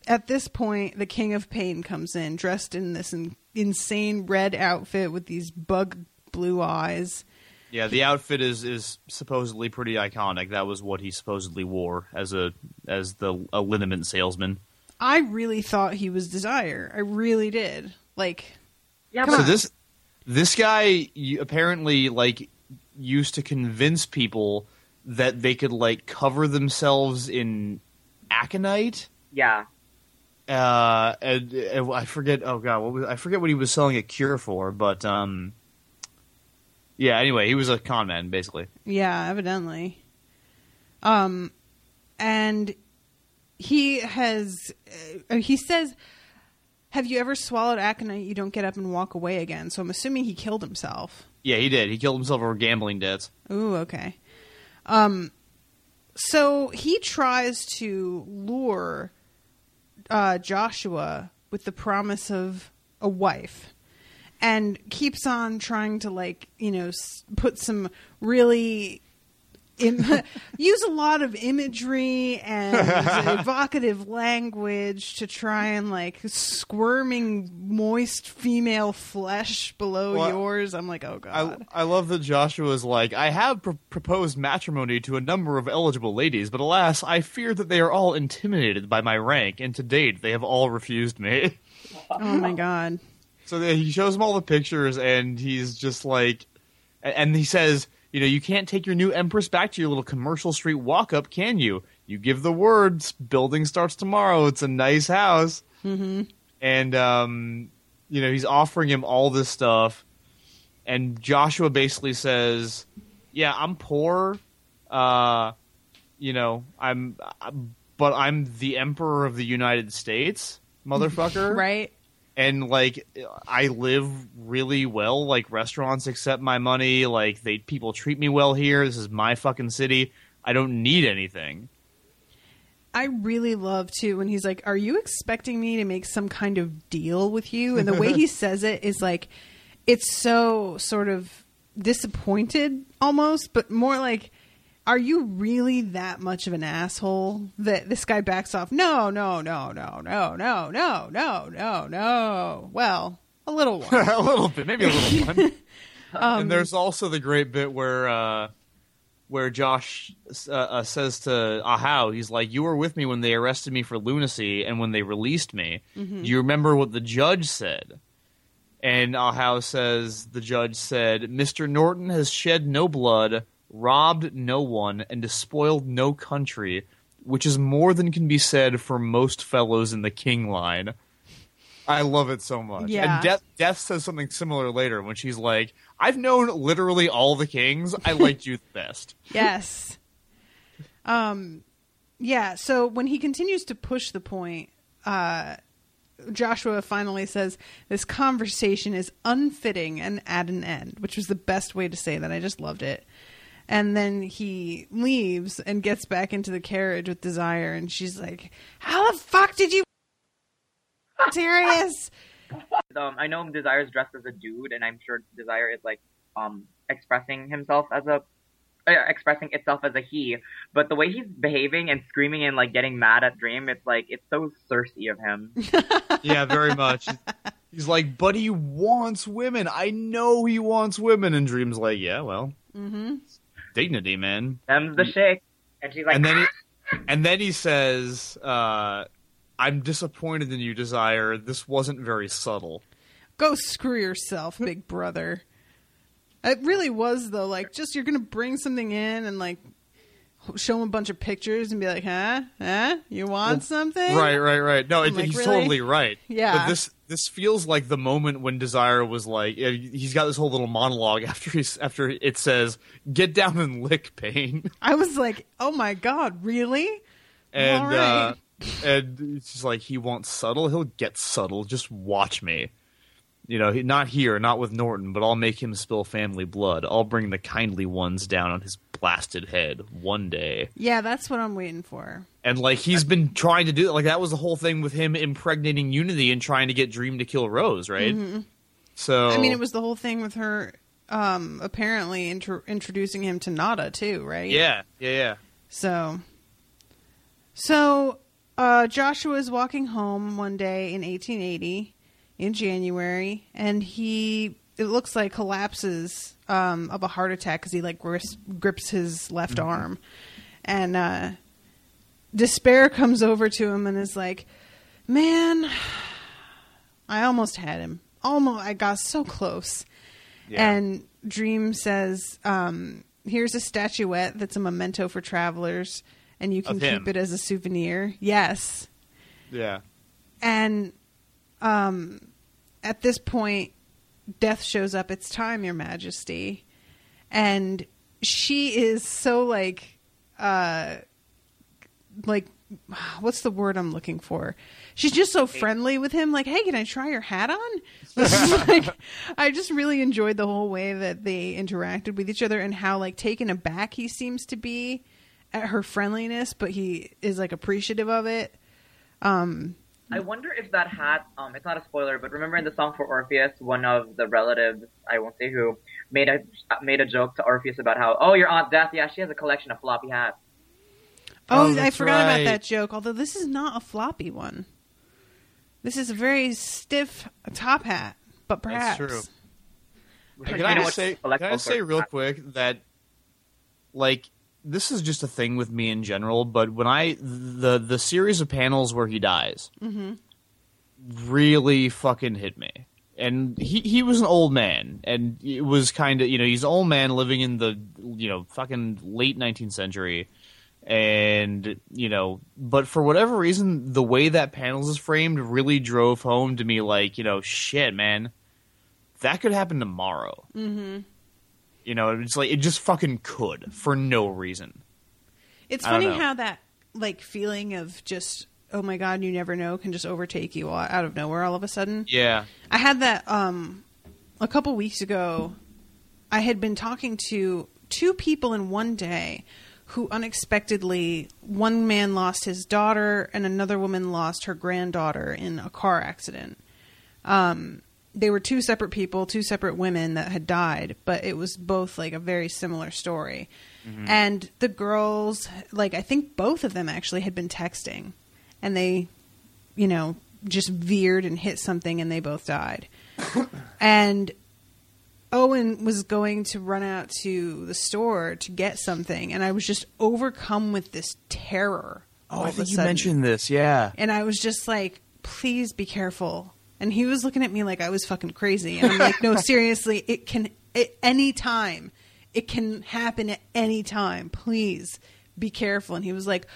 at this point, the King of Pain comes in, dressed in this in- insane red outfit with these bug blue eyes. Yeah, the outfit is is supposedly pretty iconic. That was what he supposedly wore as a as the a liniment salesman. I really thought he was Desire. I really did. Like, Yeah, come so on. this this guy apparently like used to convince people that they could like cover themselves in aconite. Yeah. Uh, and, and I forget. Oh god, what was I forget what he was selling a cure for? But um, yeah. Anyway, he was a con man basically. Yeah, evidently. Um, and he has. Uh, he says, "Have you ever swallowed aconite? You don't get up and walk away again." So I'm assuming he killed himself. Yeah, he did. He killed himself over gambling debts. Ooh, okay. Um, so he tries to lure uh, Joshua with the promise of a wife, and keeps on trying to like you know s- put some really. Im- use a lot of imagery and evocative language to try and like squirming moist female flesh below Well, yours. I'm like, oh god. I, I love that Joshua's like, I have pr- proposed matrimony to a number of eligible ladies, but alas, I fear that they are all intimidated by my rank, and to date, they have all refused me. oh my god. So he shows him all the pictures, and he's just like, and he says, you know, you can't take your new Empress back to your little commercial street walk up, can you? You give the words, building starts tomorrow. It's a nice house. Mm-hmm. and um, you know he's offering him all this stuff, and Joshua basically says, "Yeah, I'm poor, uh, you know, I'm, I'm- but I'm the emperor of the United States, motherfucker, Right? And like, I live really well. Like restaurants accept my money. Like they people treat me well here. This is my fucking city. I don't need anything." I really love too when he's like, "Are you expecting me to make some kind of deal with you?" And the way he says it is like, it's so sort of disappointed almost, but more like, "Are you really that much of an asshole that this guy backs off?" No, no, no, no, no, no, no, no, no, no. Well, a little one. a little bit, maybe a little one. Um, and there's also the great bit where uh, where Josh uh, uh, says to Ahau, he's like, "You were with me when they arrested me for lunacy, and when they released me. Mhm. Do you remember what the judge said?" And Ahau says, "The judge said, Mr. Norton has shed no blood, robbed no one, and despoiled no country." Which is more than can be said for most fellows in the king line. I love it so much. Yeah. And Death, Death says something similar later when she's like, I've known literally all the kings. I liked you the best. yes. Um, yeah. So when he continues to push the point, uh, Joshua finally says, "This conversation is unfitting and at an end," which was the best way to say that. I just loved it. And then he leaves and gets back into the carriage with Desire, and she's like, "How the fuck did you serious?" Um, I know Desire is dressed as a dude, and I'm sure Desire is like um expressing himself as a uh, expressing itself as a he. But the way he's behaving and screaming and like getting mad at Dream, it's like it's so Cersei of him. Yeah, very much. He's like, but he wants women. I know he wants women. And Dream's like, yeah, well, Mm-hmm. Dignity, man. Them's the shit. And she's like, and then he, and then he says, uh, "I'm disappointed in you, Desire. This wasn't very subtle." Go screw yourself, big brother. It really was though. Like, just you're gonna bring something in and like show him a bunch of pictures and be like, "Huh? Huh? You want something?" Right, right, right. No, it, like, he's really? totally right. Yeah. But this this feels like the moment when Desire was like, he's got this whole little monologue after he's after it says, "Get down and lick pain," I was like, "Oh my god, really?" and right. uh, and it's just like he wants subtle. He'll get subtle. Just watch me. You know, not here, not with Norton, but I'll make him spill family blood. I'll bring the kindly ones down on his blasted head one day. Yeah, that's what I'm waiting for. And like he's been trying to do like that was the whole thing with him impregnating Unity and trying to get Dream to kill Rose, right? Mhm. So I mean, it was the whole thing with her um apparently intro- introducing him to Nada too, right? yeah, yeah, yeah. So, so uh, Joshua is walking home one day in 1880 in January, and he it looks like collapses um, of a heart attack because he like grips, grips his left Mm-hmm. arm, and uh, despair comes over to him and is like, "Man, I almost had him. Almost, I got so close." Yeah. And Dream says, um, "Here's a statuette that's a memento for travelers, and you can keep it as a souvenir." Yes, Yeah. and um, at this point, Death shows up. It's time, Your Majesty, and she is so like, uh, like, what's the word I'm looking for? She's just so friendly with him. Like, hey, can I try your hat on? like, I just really enjoyed the whole way that they interacted with each other and how like taken aback he seems to be at her friendliness, but he is like appreciative of it. Um, I wonder if that hat, um, it's not a spoiler, but remember in the song for Orpheus, one of the relatives, I won't say who, made a made a joke to Orpheus about how, oh, your aunt Death, yeah, she has a collection of floppy hats. Oh, Oh, I that's forgot about that joke. Although this is not a floppy one. This is a very stiff top hat, but perhaps. That's true. Can I just say? Can I just say real quick that, like, this is just a thing with me in general. But when I the the series of panels where he dies hmm really fucking hit me. And he he was an old man, and it was kind of you know he's an old man living in the you know fucking late nineteenth century, and you know but for whatever reason the way that panels is framed really drove home to me like you know shit man, that could happen tomorrow. hmm You know, it's like it just fucking could for no reason. It's I funny how that like feeling of just oh my god, you never know can just overtake you out of nowhere all of a sudden. Yeah. I had that um a couple weeks ago. I had been talking to two people in one day who unexpectedly one man lost his daughter and another woman lost her granddaughter in a car accident. Um they were two separate people, two separate women that had died, but it was both like a very similar story. Mm-hmm. And the girls, like I think both of them actually had been texting and they you know, just veered and hit something and they both died. and Owen was going to run out to the store to get something and I was just overcome with this terror. Oh, all I of a think you sudden. mentioned this. Yeah. And I was just like, please be careful. And he was looking at me like I was fucking crazy. And I'm like, no, seriously, it can, at any time, it can happen at any time. Please be careful. And he was like,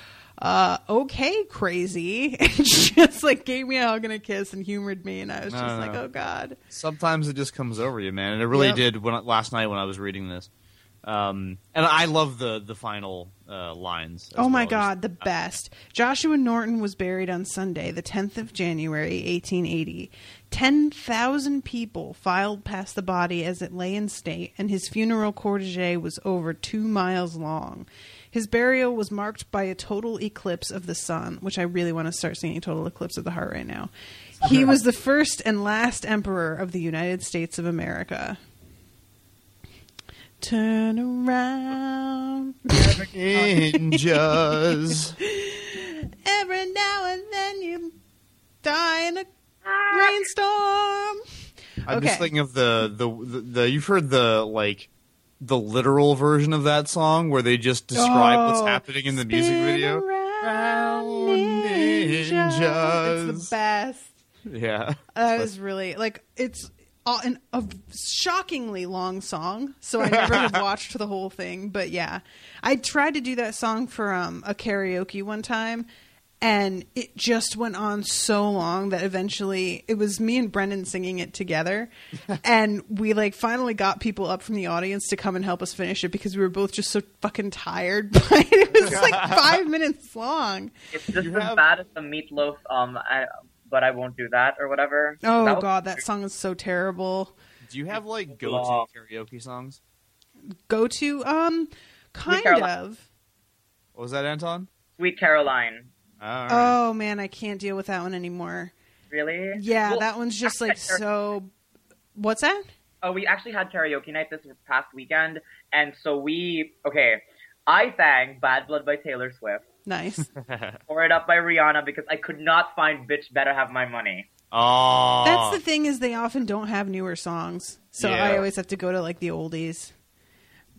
uh, okay, crazy. And just like gave me a hug and a kiss and humored me. And I was just no, like, no. oh God. Sometimes it just comes over you, man, and it really Yep. did when I- last night when I was reading this. Um, and I love the the final uh, lines. as Oh my well. God, the best. Joshua Norton was buried on Sunday, the 10th of January, 1880. 10,000 people filed past the body as it lay in state, and his funeral cortege was over two miles long. His burial was marked by a total eclipse of the sun, which I really want to start singing Total Eclipse of the Heart right now. He was the first and last emperor of the United States of America. Turn around. Ninjas. Every now and then you die in a rainstorm. I'm Okay. just thinking of the, the the the you've heard the like the literal version of that song where they just describe what's Oh, happening in the music video. around, ninjas. ninja. It's the best. Yeah. That was really like it's a, an, a shockingly long song, so I never had watched the whole thing. But yeah, I tried to do that song for um, a karaoke one time, and it just went on so long that eventually it was me and Brendan singing it together, and we like finally got people up from the audience to come and help us finish it because we were both just so fucking tired. But it was like five minutes long. It's just as bad as the meatloaf, um, I, but I won't do that or whatever. Oh That was- god, that song is so terrible. Do you have like go to karaoke songs? go to um kind Caroline. of What was that, Anton? Sweet Caroline. All right. oh man i can't deal with that one anymore Really? yeah Well, that one's just like so what's that Oh, we actually had karaoke night this past weekend, and so we okay. I sang "Bad Blood" by Taylor Swift. Nice. Pour It Up by Rihanna because I could not find "Bitch Better Have My Money." Oh, That's the thing is they often don't have newer songs, so Yeah. I always have to go to like the oldies.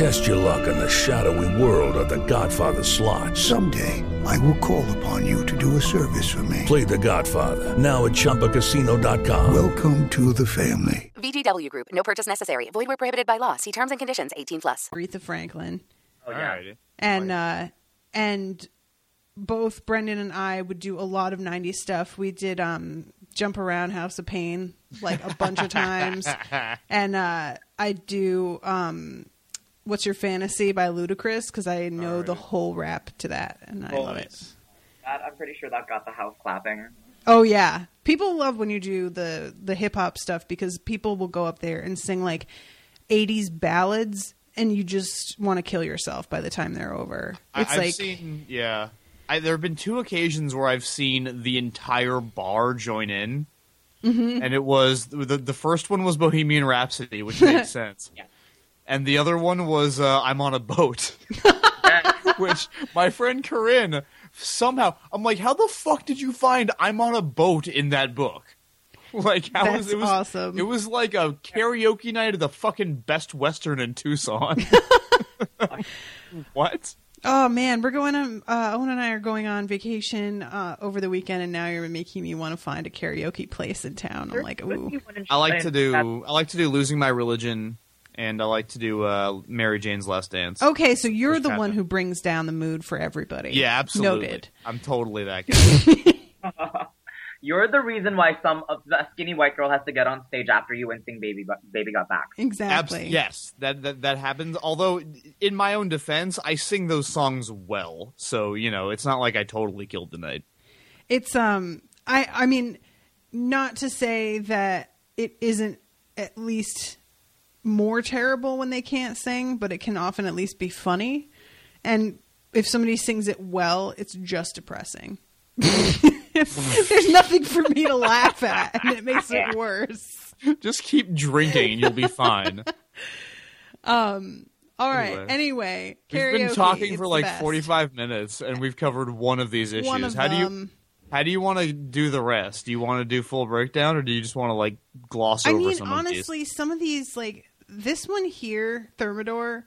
Test your luck in the shadowy world of The Godfather slot. Someday, I will call upon you to do a service for me. Play The Godfather now at ChumbaCasino.com. Welcome to the family. VGW Group. No purchase necessary. Void where prohibited by law. See terms and conditions. 18 plus. Aretha Franklin. Oh All yeah. right. and uh and both Brendan and I would do a lot of 90s stuff. We did um jump around House of Pain like a bunch of times. And uh I do um What's Your Fantasy by Ludacris cuz I know the whole rap to that and I love it. That, I'm pretty sure that got the house clapping. Oh yeah. People love when you do the the hip hop stuff because people will go up there and sing like 80s ballads and you just want to kill yourself by the time they're over. It's I've like seen, yeah. I, there have been two occasions where I've seen the entire bar join in, Mhm. and it was the the first one was Bohemian Rhapsody, which makes sense. Yeah. And the other one was uh, I'm on a boat, which my friend Corinne somehow I'm like, how the fuck did you find I'm on a boat in that book? Like how was That's it was awesome. It was like a karaoke night of the fucking best western in Tucson. what? Oh man, we're going on. Uh, Owen and I are going on vacation uh, over the weekend, and now you're making me want to find a karaoke place in town. I'm like, ooh. I like to do I like to do losing my religion, and I like to do uh, Mary Jane's Last Dance. Okay, so you're Which the one of- who brings down the mood for everybody. Yeah, absolutely. Noted. I'm totally that guy. You're the reason why some of the skinny white girl has to get on stage after you and sing "Baby Got- Baby Got Back." Exactly. Abs- yes, that, that that happens. Although, in my own defense, I sing those songs well, so you know it's not like I totally killed the night. It's um, I I mean, not to say that it isn't at least more terrible when they can't sing, but it can often at least be funny. And if somebody sings it well, it's just depressing. There's nothing for me to laugh at, and it makes it worse. Just keep drinking, and you'll be fine. Um. All right. Anyway. Anyway, We've been talking for like best. 45 minutes, and we've covered one of these issues. One of how do you how do you want to do the rest? Do you want to do full breakdown, or do you just want to like gloss I over mean, some of these? honestly, some of these, like this one here, Thermidor,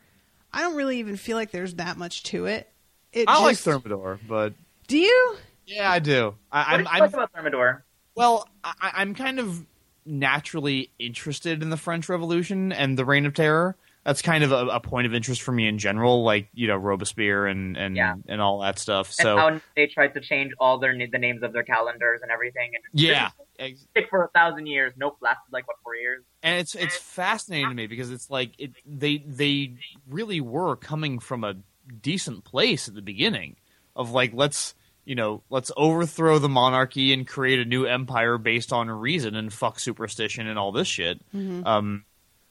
I don't really even feel like there's that much to it. It I like Thermidor, but Do you? yeah, I do. I, What I'm, do you I'm like about Thermidor? Well, I, I'm kind of naturally interested in the French Revolution and the Reign of Terror. That's kind of a, a point of interest for me in general, like you know Robespierre and and Yeah. and all that stuff. And So how they tried to change all their the names of their calendars and everything, and yeah, stick for a thousand years. Nope, lasted like what four years. And it's it's fascinating to me because it's like it they they really were coming from a decent place at the beginning of like let's you know let's overthrow the monarchy and create a new empire based on reason and fuck superstition and all this shit Mhm. um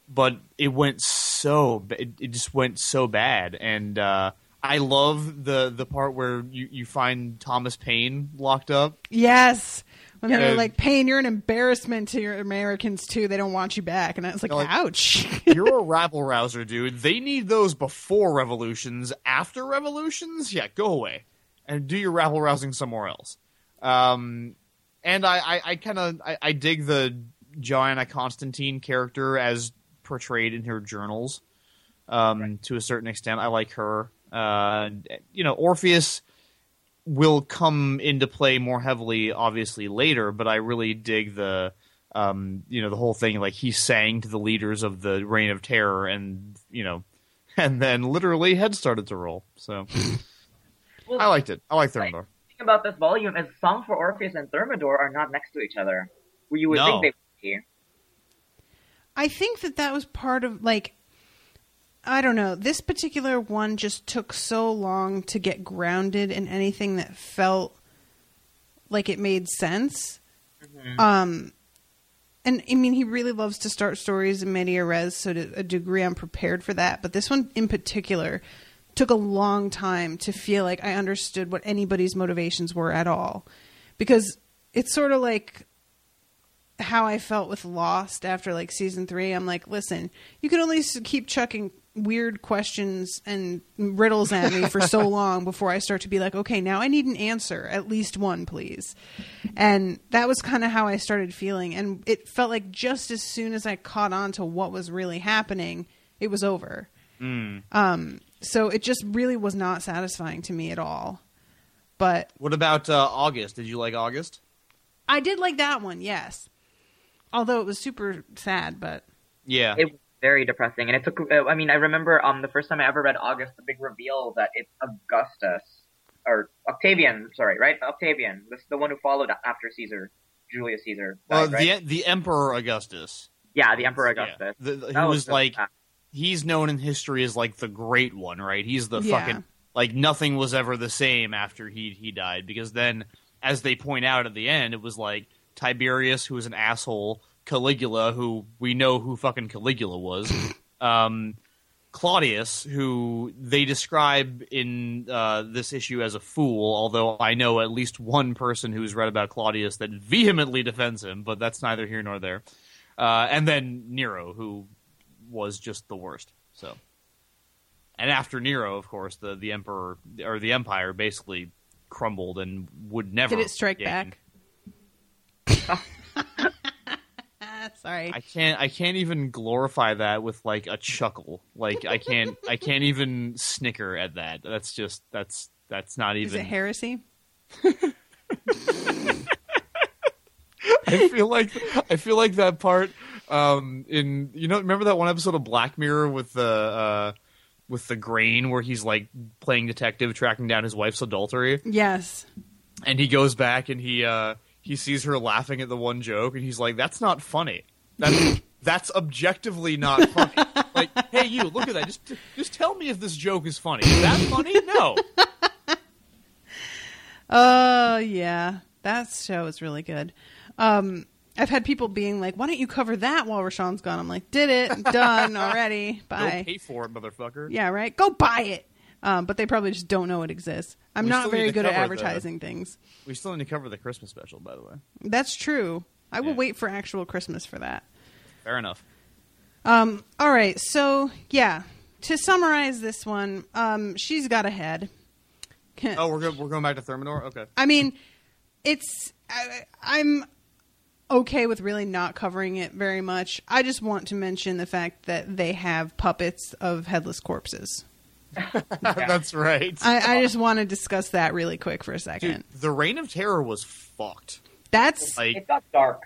but it went so it, it just went so bad and uh I love the the part where you, you find Thomas Paine locked up. Yes. When they were Yeah. like, Paine, you're an embarrassment to your Americans too. They don't want you back. And I was like, They're like, ouch. You're a rabble rouser, dude. They need those before revolutions. After revolutions, yeah, go away and do your rabble rousing somewhere else. Um, and I, I, I kind of I, I dig the Johanna Constantine character as portrayed in her journals. Um, to a certain extent, I like her. Uh, you know, Orpheus will come into play more heavily, obviously later, but I really dig the um, you know, the whole thing like he sang to the leaders of the Reign of Terror, and you know, and then literally head started to roll. So I liked it. I like Thermidor. The thing about this volume is Song for Orpheus and Thermidor are not next to each other. Where you would No. think they would be. I think that that was part of like I don't know. This particular one just took so long to get grounded in anything that felt like it made sense. Um and I mean he really loves to start stories in media res, so to a degree I'm prepared for that, but this one in particular took a long time to feel like I understood what anybody's motivations were at all. Because it's sort of like how I felt with Lost after like season three. I'm like, listen, you can only keep chucking weird questions and riddles at me for so long before I start to be like, okay, now I need an answer, at least one, please. And that was kind of how I started feeling. And it felt like just as soon as I caught on to what was really happening, it was over. Mm. Um, so it just really was not satisfying to me at all. But What about uh, August? Did you like August? I did like that one, yes. Although it was super sad, but Yeah. It was very depressing, and it took. uh, I mean, I remember um the first time I ever read August, the big reveal that it's Augustus or Octavian. Sorry, right? Octavian. This the one who followed after Caesar, Julius Caesar. Well, died, right? the the Emperor Augustus. yeah, the Emperor Augustus. The, the- who was was like bad. he's known in history as like the great one, right? He's the Yeah. fucking like nothing was ever the same after he he died because then as they point out at the end, it was like Tiberius who was an asshole, Caligula who we know who fucking Caligula was. um Claudius, who they describe in uh, this issue as a fool, although I know at least one person who's read about Claudius that vehemently defends him, but that's neither here nor there. Uh, and then Nero, who was just the worst. So, and after Nero, of course, the the emperor or the empire basically crumbled and would never. did it strike gain. back? Sorry. I can't. I can't even glorify that with like a chuckle. Like I can't. I can't even snicker at that. That's just. That's. That's not even Is it heresy? I feel like I feel like that part um in you know remember that one episode of Black Mirror with the uh with the grain where he's like playing detective tracking down his wife's adultery Yes. and he goes back and he uh he sees her laughing at the one joke and he's like that's not funny that's that's objectively not funny like hey you look at that just just tell me if this joke is funny is that funny no Oh yeah, that show is really good. Um, I've had people being like, "Why don't you cover that while Rashawn's gone?" I'm like, "Did it? Done already. go Bye." pay for it motherfucker Yeah, right. Go buy it. Um, but they probably just don't know it exists. I'm We not very good at cover the- advertising things. we still need to cover the Christmas special by the way That's true. I will wait for actual Christmas for that. Fair enough Um, all right, so yeah, to summarize this one, um, she's got a head. oh we're go- we're going back to Thermidor okay I mean, it's I, I'm okay with really not covering it very much. I just want to mention the fact that they have puppets of headless corpses. That's right. I, I just want to discuss that really quick for a second. Dude, the Reign of Terror was fucked. That's Like, It got dark.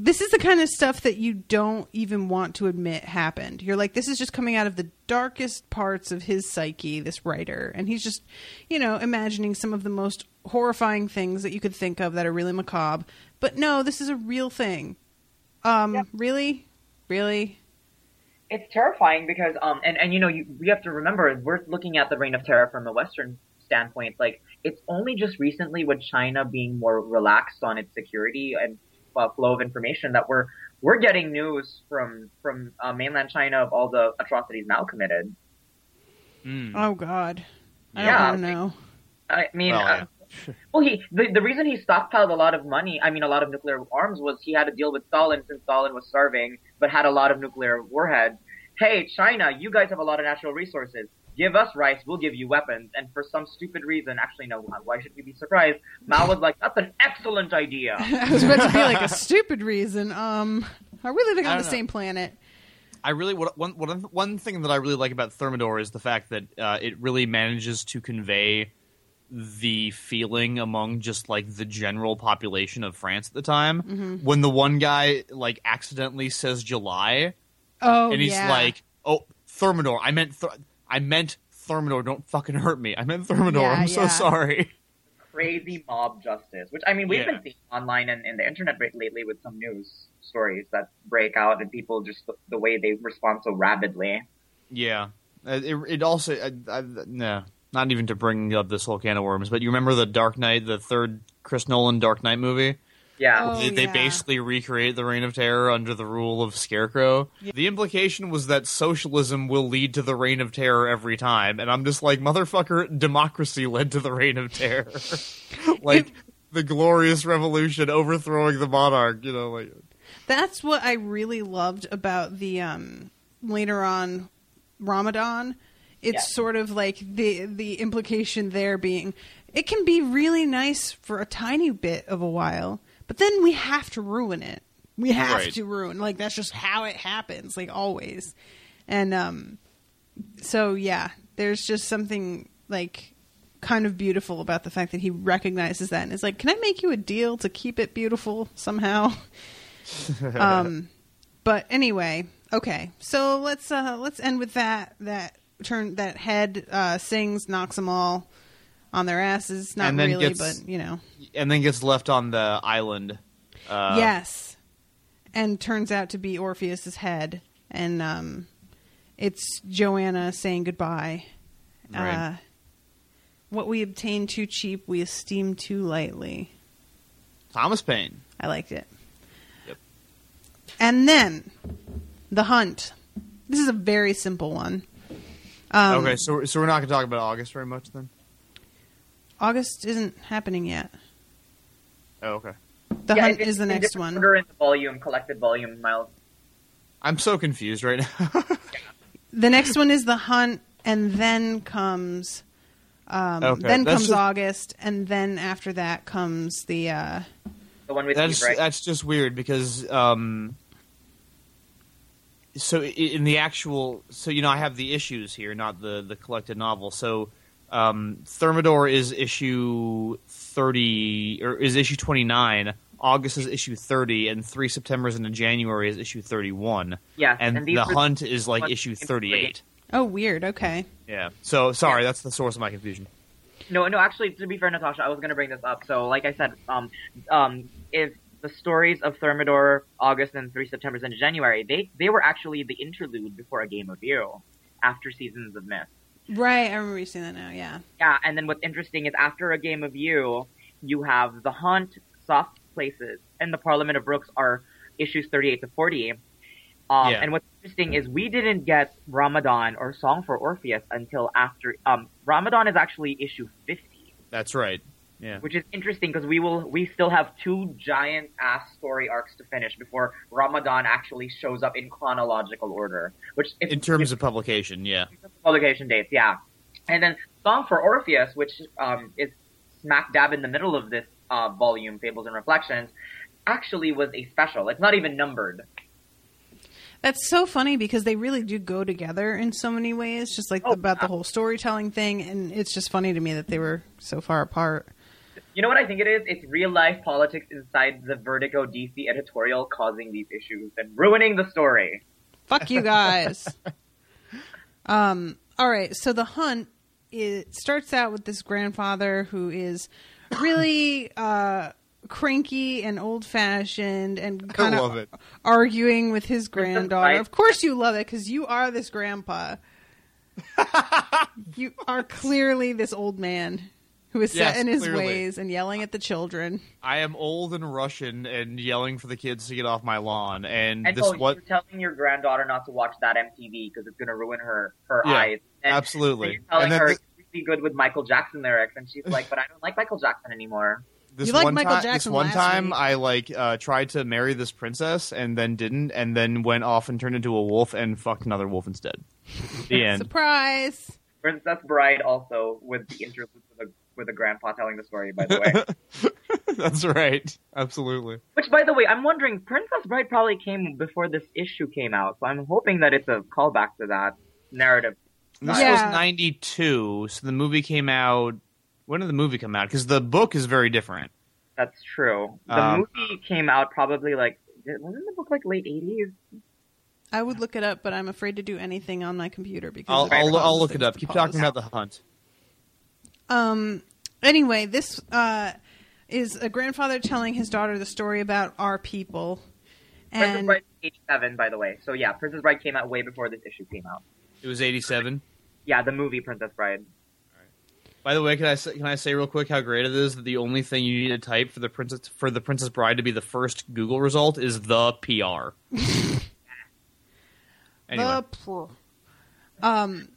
This is the kind of stuff that you don't even want to admit happened. You're like, this is just coming out of the darkest parts of his psyche, this writer. And he's just, you know, imagining some of the most horrifying things that you could think of that are really macabre. But no, this is a real thing. Um, really? Really? It's terrifying because um and and you know you we have to remember we're looking at the reign of terror from a Western standpoint. Like it's only just recently with China being more relaxed on its security and uh, flow of information that we're we're getting news from from uh, mainland China of all the atrocities now committed. Oh, God. I Yeah. don't know. I mean, Well, uh, well, he the, the reason he stockpiled a lot of money, I mean, a lot of nuclear arms, was he had to deal with Stalin since Stalin was starving, but had a lot of nuclear warheads. Hey, China, you guys have a lot of natural resources. Give us rice, we'll give you weapons. And for some stupid reason, actually, no, why should we be surprised? Mao was like, that's an excellent idea. I was about to be like a stupid reason. Um, are we living on the know. same planet? I really what one one one thing that I really like about Thermidor is the fact that uh, it really manages to convey the feeling among just like the general population of France at the time Mhm. when the one guy like accidentally says July Oh, and he's yeah. like, "Oh, Thermidor, I meant Ther- I meant Thermidor, don't fucking hurt me. I meant Thermidor. Yeah, I'm so yeah. sorry." Crazy mob justice, which I mean we've Yeah. been seeing online and in the internet rate lately with some news stories that break out and people just the, the way they respond so rapidly. Yeah. Uh, It, it also I, I, no, not even to bring up this whole can of worms, but you remember the Dark Knight, the third Chris Nolan Dark Knight movie? Yeah. Oh, they, they yeah. basically recreate the Reign of Terror under the rule of Scarecrow. The implication was that socialism will lead to the Reign of Terror every time, and I'm just like, motherfucker, democracy led to the Reign of Terror, like the glorious revolution overthrowing the monarch. You know, like That's what I really loved about the um later on Ramadan. It's Yeah. sort of like the the implication there being it can be really nice for a tiny bit of a while, but then we have to ruin it. We have Right. to ruin like that's just how it happens, like always. And um so yeah, there's just something like kind of beautiful about the fact that he recognizes that and is like, "Can I make you a deal to keep it beautiful somehow?" um but anyway okay so let's uh let's end with that that turn that head uh sings knocks them all on their asses not And then really gets- but you know and then gets left on the island. Uh, yes and turns out to be orpheus's head and um it's Johanna saying goodbye Right. uh what we obtain too cheap we esteem too lightly Thomas Paine. i liked it Yep. and then the hunt this is a very simple one um, okay, so so we're not going to talk about August very much then. August isn't happening yet. Oh, okay. The yeah, hunt is the next one. Order in the volume, collected volume, Miles. I'm so confused right now. The next one is the hunt, and then comes, um, Okay, then that's comes just- August, and then after that comes the. Uh, The one with that's Steve, right? that's just weird because um so in the actual so you know I have the issues here not the the collected novel so um Thermidor is issue 30 or is issue 29 August is issue 30 and 3 September's into January is issue 31 Yeah, and, and the were- hunt is like ones issue 38 oh, weird. Okay. yeah so sorry that's the source of my confusion No, no. Actually, to be fair, Natasha, I was going to bring this up. So, like I said, um, um, if the stories of Thermidor, August, and Three September's into January, they they were actually the interlude before a Game of You, after Seasons of Mist. Right, I remember you saying that now. Yeah. Yeah, and then what's interesting is after a Game of You, you have The Hunt, Soft Places, and the Parliament of Rooks are issues 38 to 40. Um, Yeah. And what's interesting is we didn't get Ramadan or Song for Orpheus until after. Um, Ramadan is actually issue 50 that's right yeah which is interesting because we will we still have two giant ass story arcs to finish before Ramadan actually shows up in chronological order. Which if, in terms of publication yeah publication dates, yeah. And then Song for Orpheus, which um, is smack dab in the middle of this uh, volume, Fables and Reflections, actually was a special. It's not even numbered. That's so funny because they really do go together in so many ways, just like about the whole storytelling thing, and it's just funny to me that they were so far apart. You know what I think it is? It's real life politics inside the Vertigo DC editorial causing these issues and ruining the story. Fuck you guys. um. All right. So the hunt it starts out with this grandfather who is really uh, cranky and old fashioned and kind of arguing with his granddaughter. Of course, you love it because you are this grandpa. you are clearly this old man who is Yes, set in his clearly. ways and yelling at the children. I am old and Russian and yelling for the kids to get off my lawn and, And this oh, what you're telling your granddaughter not to watch that MTV because it's going to ruin her her Yeah, eyes. And absolutely. You're telling And then her the- it's really good with Michael Jackson lyrics, and she's like, "But I don't like Michael Jackson anymore." this You liked one Michael time, Jackson this one time week. I like uh, tried to marry this princess and then didn't, and then went off and turned into a wolf and fucked another wolf instead. The end. Surprise! Princess Bride also with the interlude with a grandpa telling the story. By the way, That's right. Absolutely. which by the way, I'm wondering, Princess Bride probably came before this issue came out, so I'm hoping that it's a callback to that narrative. This Yeah. was '92, so the movie came out When did the movie come out? Because the book is very different. That's true. The Um, movie came out probably like wasn't the book like late eighties? I would look it up, but I'm afraid to do anything on my computer because I'll I'll, I'll look it up. Keep pause. talking about the hunt. Um. Anyway, this uh, is a grandfather telling his daughter the story about our people, Princess and Bride eighty seven, by the way. So yeah, Princess Bride came out way before this issue came out. It was eighty seven. Yeah, the movie Princess Bride. By the way, can I say, can I say real quick how great it is that the only thing you need to type for the princess for the Princess Bride to be the first Google result is the PR. anyway, The pr- um,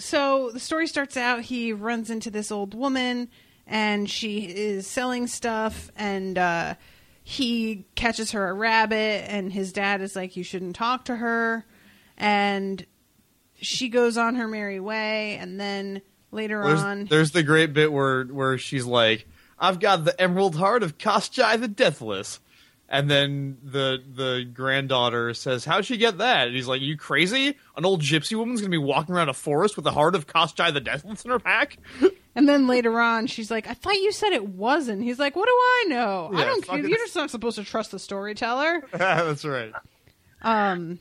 so the story starts out. He runs into this old woman, and she is selling stuff, and uh, he catches her a rabbit, and his dad is like, "You shouldn't talk to her," and she goes on her merry way, and then later there's, on, there's the great bit where where she's like, "I've got the Emerald Heart of Koschei the Deathless." And then the the granddaughter says, "How'd she get that?" And he's like, "You crazy? An old gypsy woman's gonna be walking around a forest with the heart of Koschei the Deathless in her pack?" And then later on, she's like, "I thought you said it wasn't." He's like, "What do I know? I don't care. You're just not supposed to trust the storyteller." That's right. Um,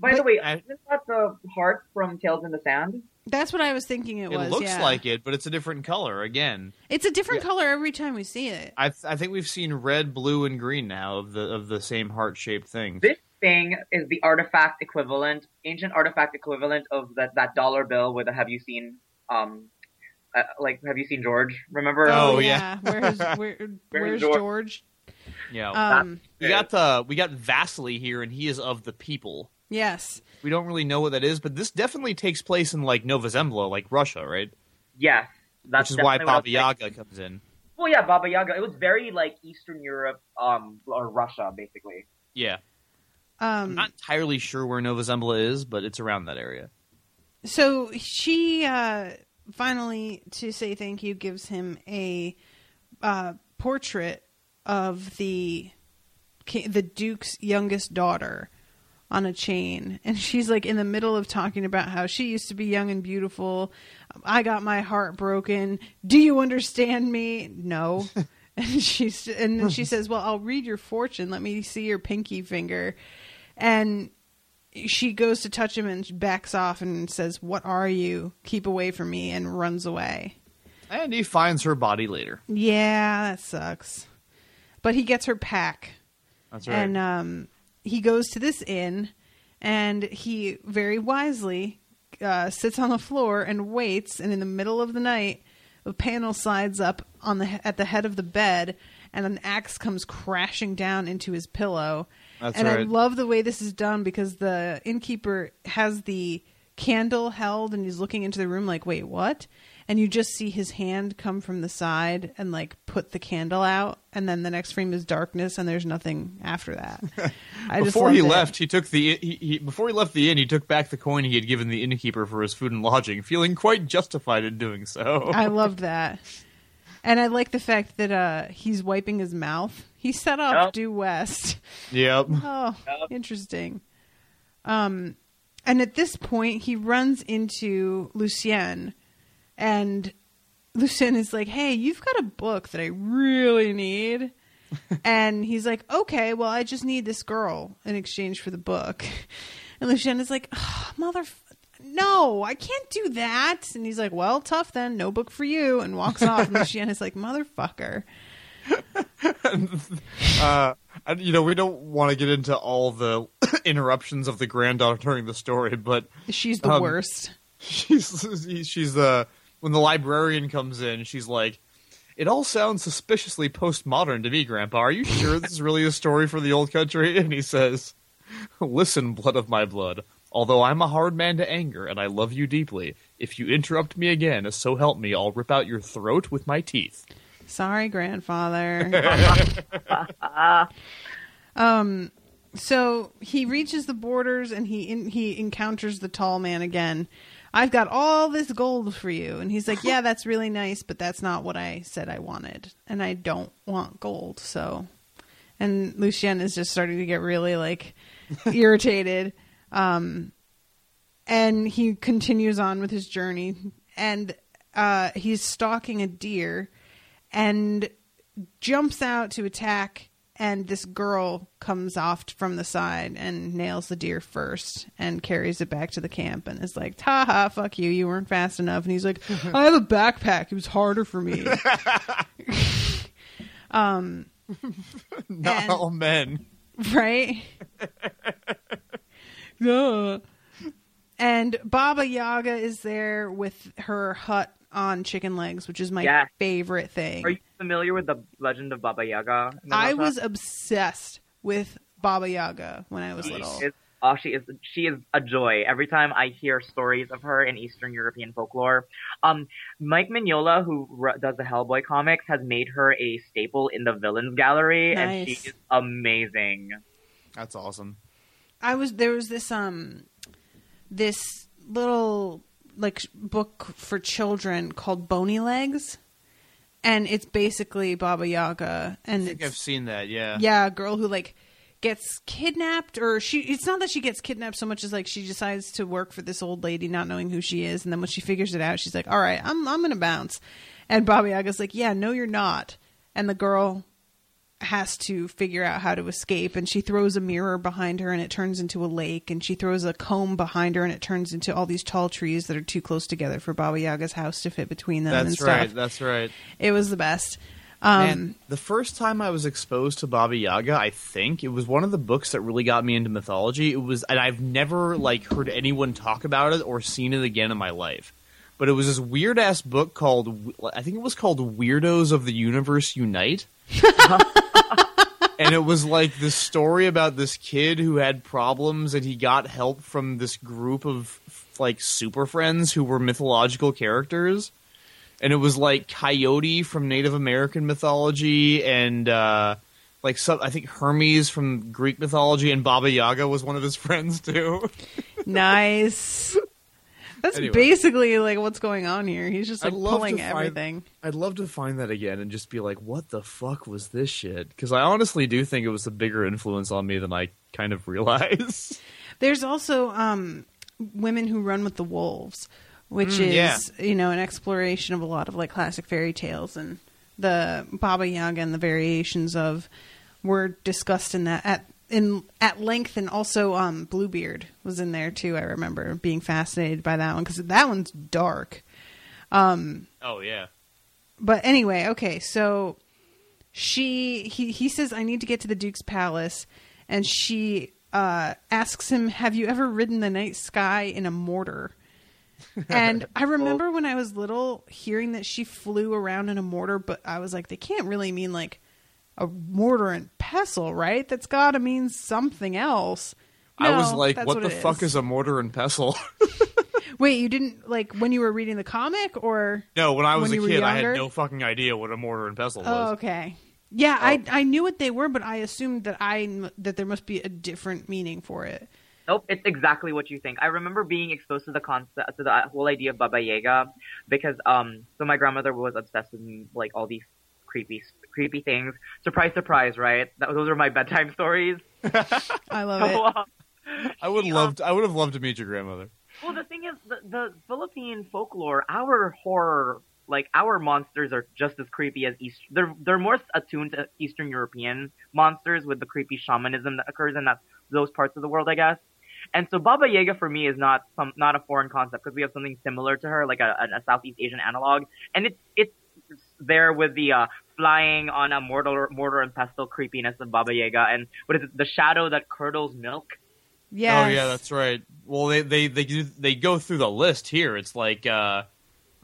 By the way, isn't that the heart from Tales in the Sand? That's what I was thinking. It, It was. It looks yeah. like it, but it's a different color again. It's a different color every time we see it. I th- I think we've seen red, blue, and green now of the of the same heart shaped thing. This thing is the artifact equivalent, ancient artifact equivalent of that that dollar bill with a "Have you seen?" Um, uh, like "Have you seen George?" Remember? Oh, yeah. Where's where, where's George? George? Yeah, Um, we got uh, we got Vasily here, and he is of the people. Yes. We don't really know what that is, but this definitely takes place in like Nova Zembla, like Russia, right? Yes, that's Which is why definitely what I was Baba. Yaga comes in. Well, yeah, Baba Yaga. It was very like Eastern Europe, um, or Russia, basically. Yeah, Um, I'm not entirely sure where Nova Zembla is, but it's around that area. So she uh, finally, to say thank you, gives him a uh, portrait of the the Duke's youngest daughter on a chain, and she's like in the middle of talking about how she used to be young and beautiful. I got my heart broken. Do you understand me? No. and she's and then she says, "Well, I'll read your fortune. Let me see your pinky finger." And she goes to touch him and backs off and says, "What are you? Keep away from me!" and runs away. And he finds her body later. Yeah, that sucks. But he gets her pack. That's right. And um, he goes to this inn, and he very wisely uh, sits on the floor and waits. And in the middle of the night, a panel slides up on the at the head of the bed, and an axe comes crashing down into his pillow. That's and I love the way this is done because the innkeeper has the candle held, and he's looking into the room like, "Wait, what?" And you just see his hand come from the side and like put the candle out, and then the next frame is darkness, and there's nothing after that. I just before he loved it. left, he took the he, he, before he left the inn, he took back the coin he had given the innkeeper for his food and lodging, feeling quite justified in doing so. I loved that. And I like the fact that uh, he's wiping his mouth. He set up Yep. due west. Yep. Oh, interesting. Um, and at this point, he runs into Lucien, and Lucien is like, "Hey, you've got a book that I really need." and he's like, "Okay, well, I just need this girl in exchange for the book." And Lucien is like, "Ah, "Mother, no, I can't do that." And he's like, "Well, tough then, no book for you," and walks off. And Lucien is like, "Motherfucker." uh, and, you know, we don't want to get into all the interruptions of the granddaughter during the story, but She's the um, worst. She's she's uh, when the librarian comes in, she's like, "It all sounds suspiciously postmodern to me, Grandpa. Are you sure this is really a story for the old country?" And he says, "Listen, blood of my blood." Although I'm a hard man to anger and I love you deeply, if you interrupt me again, so help me, I'll rip out your throat with my teeth. Sorry, grandfather. um, so he reaches the borders and he in, he encounters the tall man again. I've got all this gold for you, and he's like, "Yeah, that's really nice, but that's not what I said I wanted, and I don't want gold." So, and Lucien is just starting to get really like irritated. Um, and he continues on with his journey and uh, he's stalking a deer and jumps out to attack and this girl comes off from the side and nails the deer first and carries it back to the camp and is like, "Ha ha, fuck you, you weren't fast enough." And he's like, "I have a backpack; it was harder for me." um, Not and- all men. right? Duh. And Baba Yaga is there with her hut on chicken legs, which is my Yes. favorite thing. Are you familiar with the legend of Baba Yaga? I was obsessed with Baba Yaga when I was She little. is- oh, she is she is a joy. Every time I hear stories of her in Eastern European folklore, um, Mike Mignola, who r- does the Hellboy comics, has made her a staple in the Villains Gallery, and she is amazing. That's awesome. I was there was this um this little like book for children called Bony Legs, and it's basically Baba Yaga, and I think I've seen that. Yeah. yeah, a girl who like gets kidnapped or she it's not that she gets kidnapped so much as like she decides to work for this old lady not knowing who she is and then when she figures it out she's like all right i'm i'm gonna bounce and Baba yaga's like yeah no you're not and the girl has to figure out how to escape and she throws a mirror behind her and it turns into a lake and she throws a comb behind her and it turns into all these tall trees that are too close together for baba yaga's house to fit between them and That's right. That's right. it was the best um Man, the first time I was exposed to Baba Yaga, I think it was one of the books that really got me into mythology. It was, and I've never like heard anyone talk about it or seen it again in my life. But it was this weird ass book called, I think it was called Weirdos of the Universe Unite. And it was like this story about this kid who had problems and he got help from this group of like super friends who were mythological characters. And it was like Coyote from Native American mythology, and uh, like some, I think Hermes from Greek mythology, and Baba Yaga was one of his friends too. nice that's Anyway. basically like what's going on here he's just like pulling find- everything I'd love to find that again and just be like, what the fuck was this shit? Because I honestly do think it was a bigger influence on me than I kind of realize. There's also um, women who run with the wolves, which Mm, is yeah. you know an exploration of a lot of like classic fairy tales and the Baba Yaga and the variations of were discussed in that at in at length, and also um, Bluebeard was in there too. I remember being fascinated by that one because that one's dark. Um, oh yeah. but anyway, okay, so she he he says I need to get to the Duke's palace, and she uh, asks him, "Have you ever ridden the night sky in a mortar?" And I remember when I was little hearing that she flew around in a mortar, but I was like, they can't really mean like a mortar and pestle, right? That's got to mean something else. I was like, that's what, the fuck is a mortar and pestle? Wait, you didn't like when you were reading the comic, or no, when I was When a you kid, I had no fucking idea what a mortar and pestle was. Oh, okay. Yeah, Oh. I I knew what they were, but I assumed that I that there must be a different meaning for it. Nope, it's exactly what you think. I remember being exposed to the concept, to the whole idea of Baba Yaga, because um, so my grandmother was obsessed with like all these creepy, creepy things. Surprise, surprise, right? That, those are my bedtime stories. I love So, it. uh, I would love. To, I would have loved to meet your grandmother. well, the thing is, the, the Philippine folklore, our horror, like our monsters are just as creepy as East. They're they're more attuned to Eastern European monsters with the creepy shamanism that occurs in that those parts of the world, I guess. And so Baba Yaga for me is not some not a foreign concept because we have something similar to her, like a, a, a Southeast Asian analog, and it's it's there with the uh, flying on a mortar mortar and pestle creepiness of Baba Yaga, and what is it? The shadow that curdles milk. Yes. Oh yeah, that's right. Well, they they they do- they go through the list here. It's like, uh,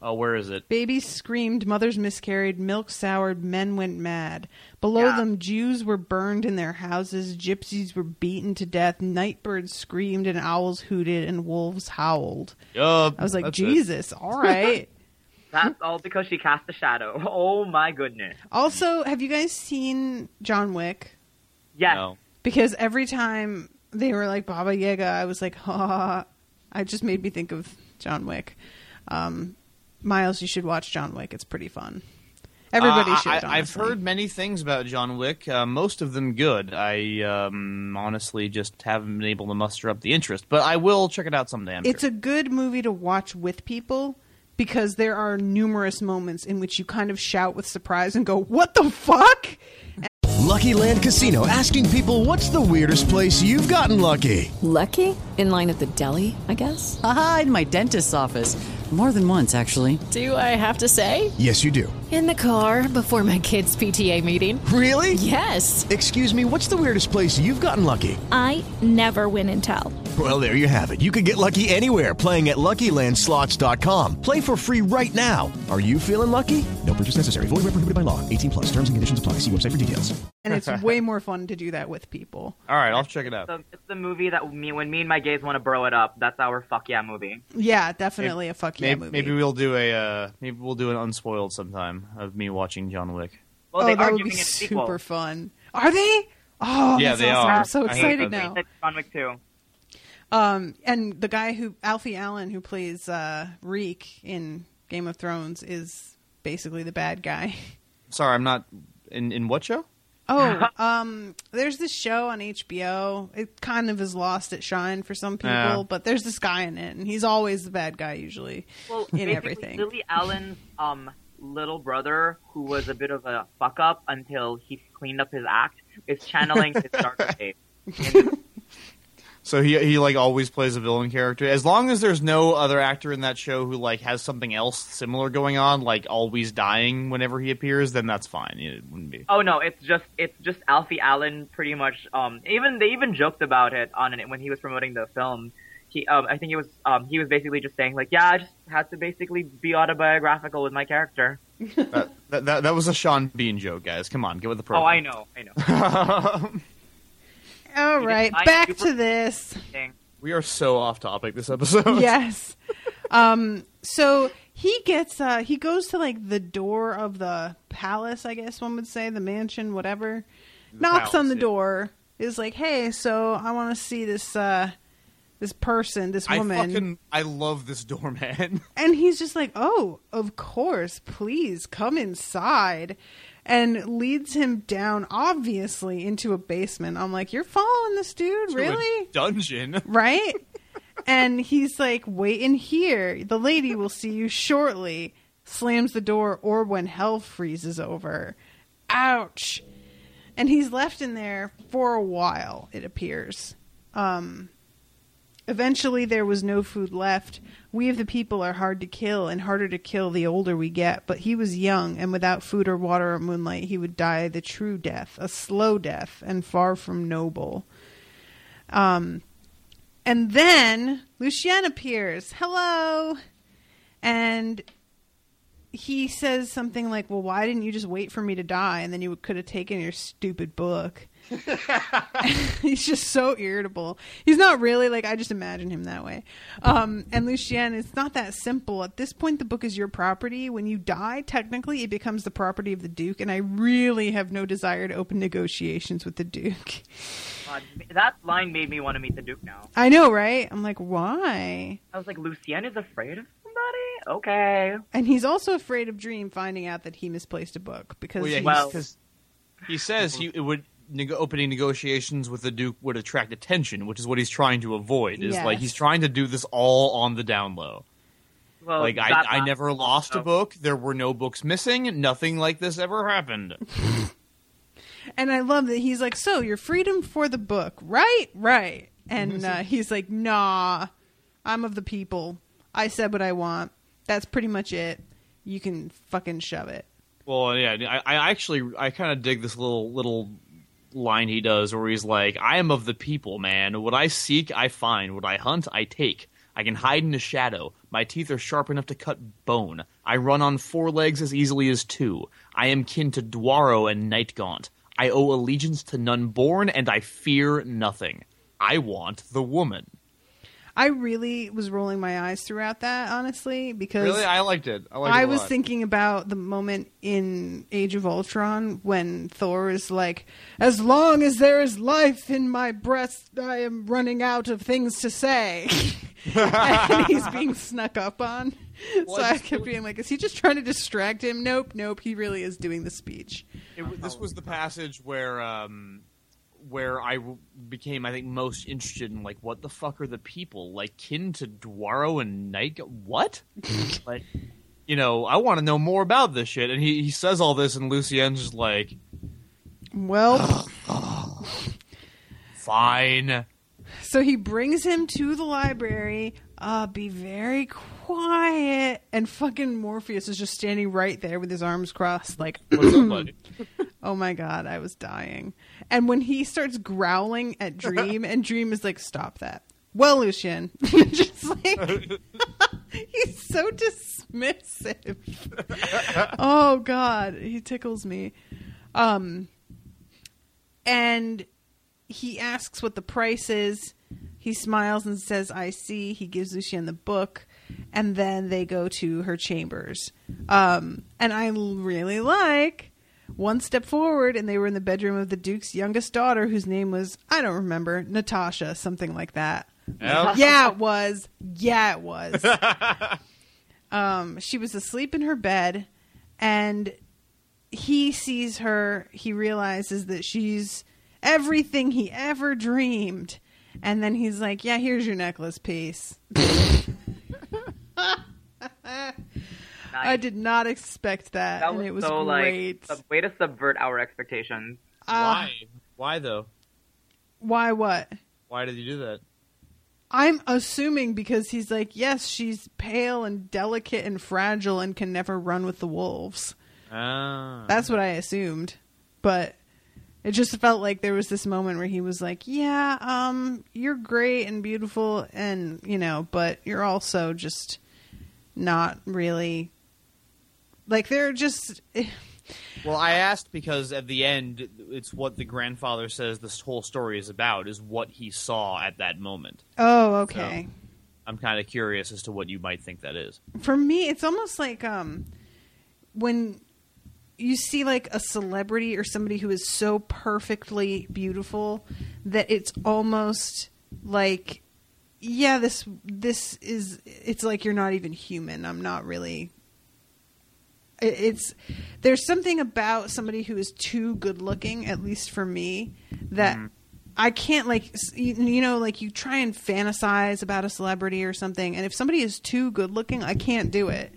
oh, where is it? Babies screamed, mothers miscarried, milk soured, men went mad. Below them, Jews were burned in their houses, gypsies were beaten to death, night birds screamed, and owls hooted, and wolves howled. Yup, I was like, that's it. Jesus, all right. That's all because she cast a shadow. Oh my goodness. also, have you guys seen John Wick? Yes. No. Because every time they were like Baba Yaga, I was like, ha. I just made me think of John Wick. Um, Miles, you should watch John Wick. It's pretty fun. Everybody Uh, should. I, I've heard many things about John Wick. Uh, most of them good. I um, honestly just haven't been able to muster up the interest, but I will check it out someday. I'm It's sure. a good movie to watch with people because there are numerous moments in which you kind of shout with surprise and go, "What the fuck?" Lucky Land Casino asking people what's the weirdest place you've gotten lucky? Lucky? In line at the deli, I guess? Aha, in my dentist's office. More than once, actually. Do I have to say? Yes, you do. In the car before my kids' PTA meeting. Really? Yes. Excuse me, what's the weirdest place you've gotten lucky? I never win and tell. Well, there you have it. You can get lucky anywhere playing at LuckyLandSlots.com. Play for free right now. Are you feeling lucky? No purchase necessary. Void where prohibited by law. 18 plus. Terms and conditions apply. See website for details. And it's way more fun to do that with people. All right, I'll check it out. So it's the movie that me when me and my gays want to bro it up. That's our fuck yeah movie. Yeah, definitely a fuck yeah maybe, movie. maybe we'll do a uh, maybe we'll do an unspoiled sometime of me watching John Wick. Well, oh, they that are would be giving it a sequel. super fun. Are they? Oh, Yeah, that's they awesome. are. I'm so I hope excited that now. It's John Wick 2. Um, and the guy who Alfie Allen, who plays uh, Reek in Game of Thrones, is basically the bad guy. Sorry, I'm not in in what show? Oh, um, there's this show on HBO. It kind of is lost its shine for some people, Yeah. but there's this guy in it, and he's always the bad guy usually Well, in everything. Lily Allen's um little brother, who was a bit of a fuck up until he cleaned up his act, is channeling his dark state. So he he like always plays a villain character. As long as there's no other actor in that show who like has something else similar going on, like always dying whenever he appears, then that's fine. It wouldn't be. Oh no, it's just it's just Alfie Allen pretty much. Um, even they even joked about it on it when he was promoting the film. He, um, I think it was um, he was basically just saying like, yeah, I just had to basically be autobiographical with my character. that, that, that that was a Sean Bean joke, guys. Come on, get with the program. Oh, I know, I know. All He right, back super- to this. we are so off topic this episode. yes. Um. So he gets. Uh. He goes to like the door of the palace. I guess one would say the mansion, whatever. Knocks on the yeah. door. Is like, hey, so I want to see this. uh This person, this I woman. fucking I love this doorman. And he's just like, "Oh, of course, please come inside." And leads him down obviously into a basement. I'm like, "You're following this dude, To really?" dungeon. Right? and he's like, "Wait in here. The lady will see you shortly." Slams the door or when hell freezes over. Ouch. And he's left in there for a while, it appears. Um Eventually, there was no food left. We of the people are hard to kill and harder to kill the older we get. But he was young, and without food or water or moonlight, he would die the true death, a slow death, and far from noble. Um, and then Lucien appears. Hello, and he says something like, "Well, why didn't you just wait for me to die, and then you could have taken your stupid book." He's just so irritable. He's not really like I just imagine him that way. Um, and Lucien, it's not that simple. At this point, the book is your property. When you die, technically, it becomes the property of the Duke. And I really have no desire to open negotiations with the Duke. God, that line made me want to meet the Duke now. I know, right? I'm like, why? I was like, Lucien is afraid of somebody. Okay. And he's also afraid of Dream finding out that he misplaced a book because Well, yeah, he's- he's- 'cause he says he it would neg- opening negotiations with the Duke would attract attention, which is what he's trying to avoid. Is like he's trying to do this all on the down low. Well, like I, I never lost a book. There were no books missing. Nothing like this ever happened. And I love that he's like, "So your freedom for the book, right? Right." And uh, he's like, "Nah, I'm of the people. I said what I want. That's pretty much it. You can fucking shove it." Well, yeah, I, I actually I kind of dig this little little line he does where he's like, "I am of the people, man. What I seek, I find. What I hunt, I take. I can hide in the shadow. My teeth are sharp enough to cut bone. I run on four legs as easily as two. I am kin to Dwaro and Nightgaunt. I owe allegiance to none born, and I fear nothing. I want the woman." I really was rolling my eyes throughout that, honestly, because Really, I liked it. I liked it was lot. thinking about the moment in Age of Ultron when Thor is like, "As long as there is life in my breast, I am running out of things to say," and he's being snuck up on. Well, so I I just- kept being like, "Is he just trying to distract him?" Nope, nope. He really is doing the speech. It, this was the passage where um, where I w- became, I think, most interested in like, what the fuck are the people like kin to Dwaro and Night? What? like, you know, I want to know more about this shit. And he he says all this, and Lucien's just like, Well, fine. so he brings him to the library. Uh, be very quiet. And fucking Morpheus is just standing right there with his arms crossed, like, What's up, buddy? oh my god, I was dying. And when he starts growling at Dream, and Dream is like, stop that. Well, Lucien, just like he's so dismissive. oh god, he tickles me. Um, and he asks what the price is. He smiles and says, "I see." He gives Lucian the book, and then they go to her chambers. Um, and I really like one step forward, and they were in the bedroom of the Duke's youngest daughter, whose name was I don't remember, Natasha, something like that. Yep. Yeah, it was. Yeah, it was. um, she was asleep in her bed, and he sees her. He realizes that she's everything he ever dreamed. And then he's like, "Yeah, here's your necklace piece." I did not expect that, That and was, it was so great. like a way to subvert our expectations. Uh, Why? Why though? Why? What? Why did you do that? I'm assuming because he's like, yes, she's pale and delicate and fragile and can never run with the wolves. Ah. That's what I assumed. But it just felt like there was this moment where he was like, yeah, um, you're great and beautiful and, you know, but you're also just not really like they're just Well, I asked because at the end, it's what the grandfather says this whole story is about, is what he saw at that moment. Oh, okay. I'm kind of curious as to what you might think that is. for me it's almost like um when you see like a celebrity or somebody who is so perfectly beautiful that it's almost like yeah this this is it's like you're not even human i'm not really it's there's something about somebody who is too good looking at least for me that mm-hmm. I can't like you, you know like you try and fantasize about a celebrity or something and if somebody is too good looking I can't do it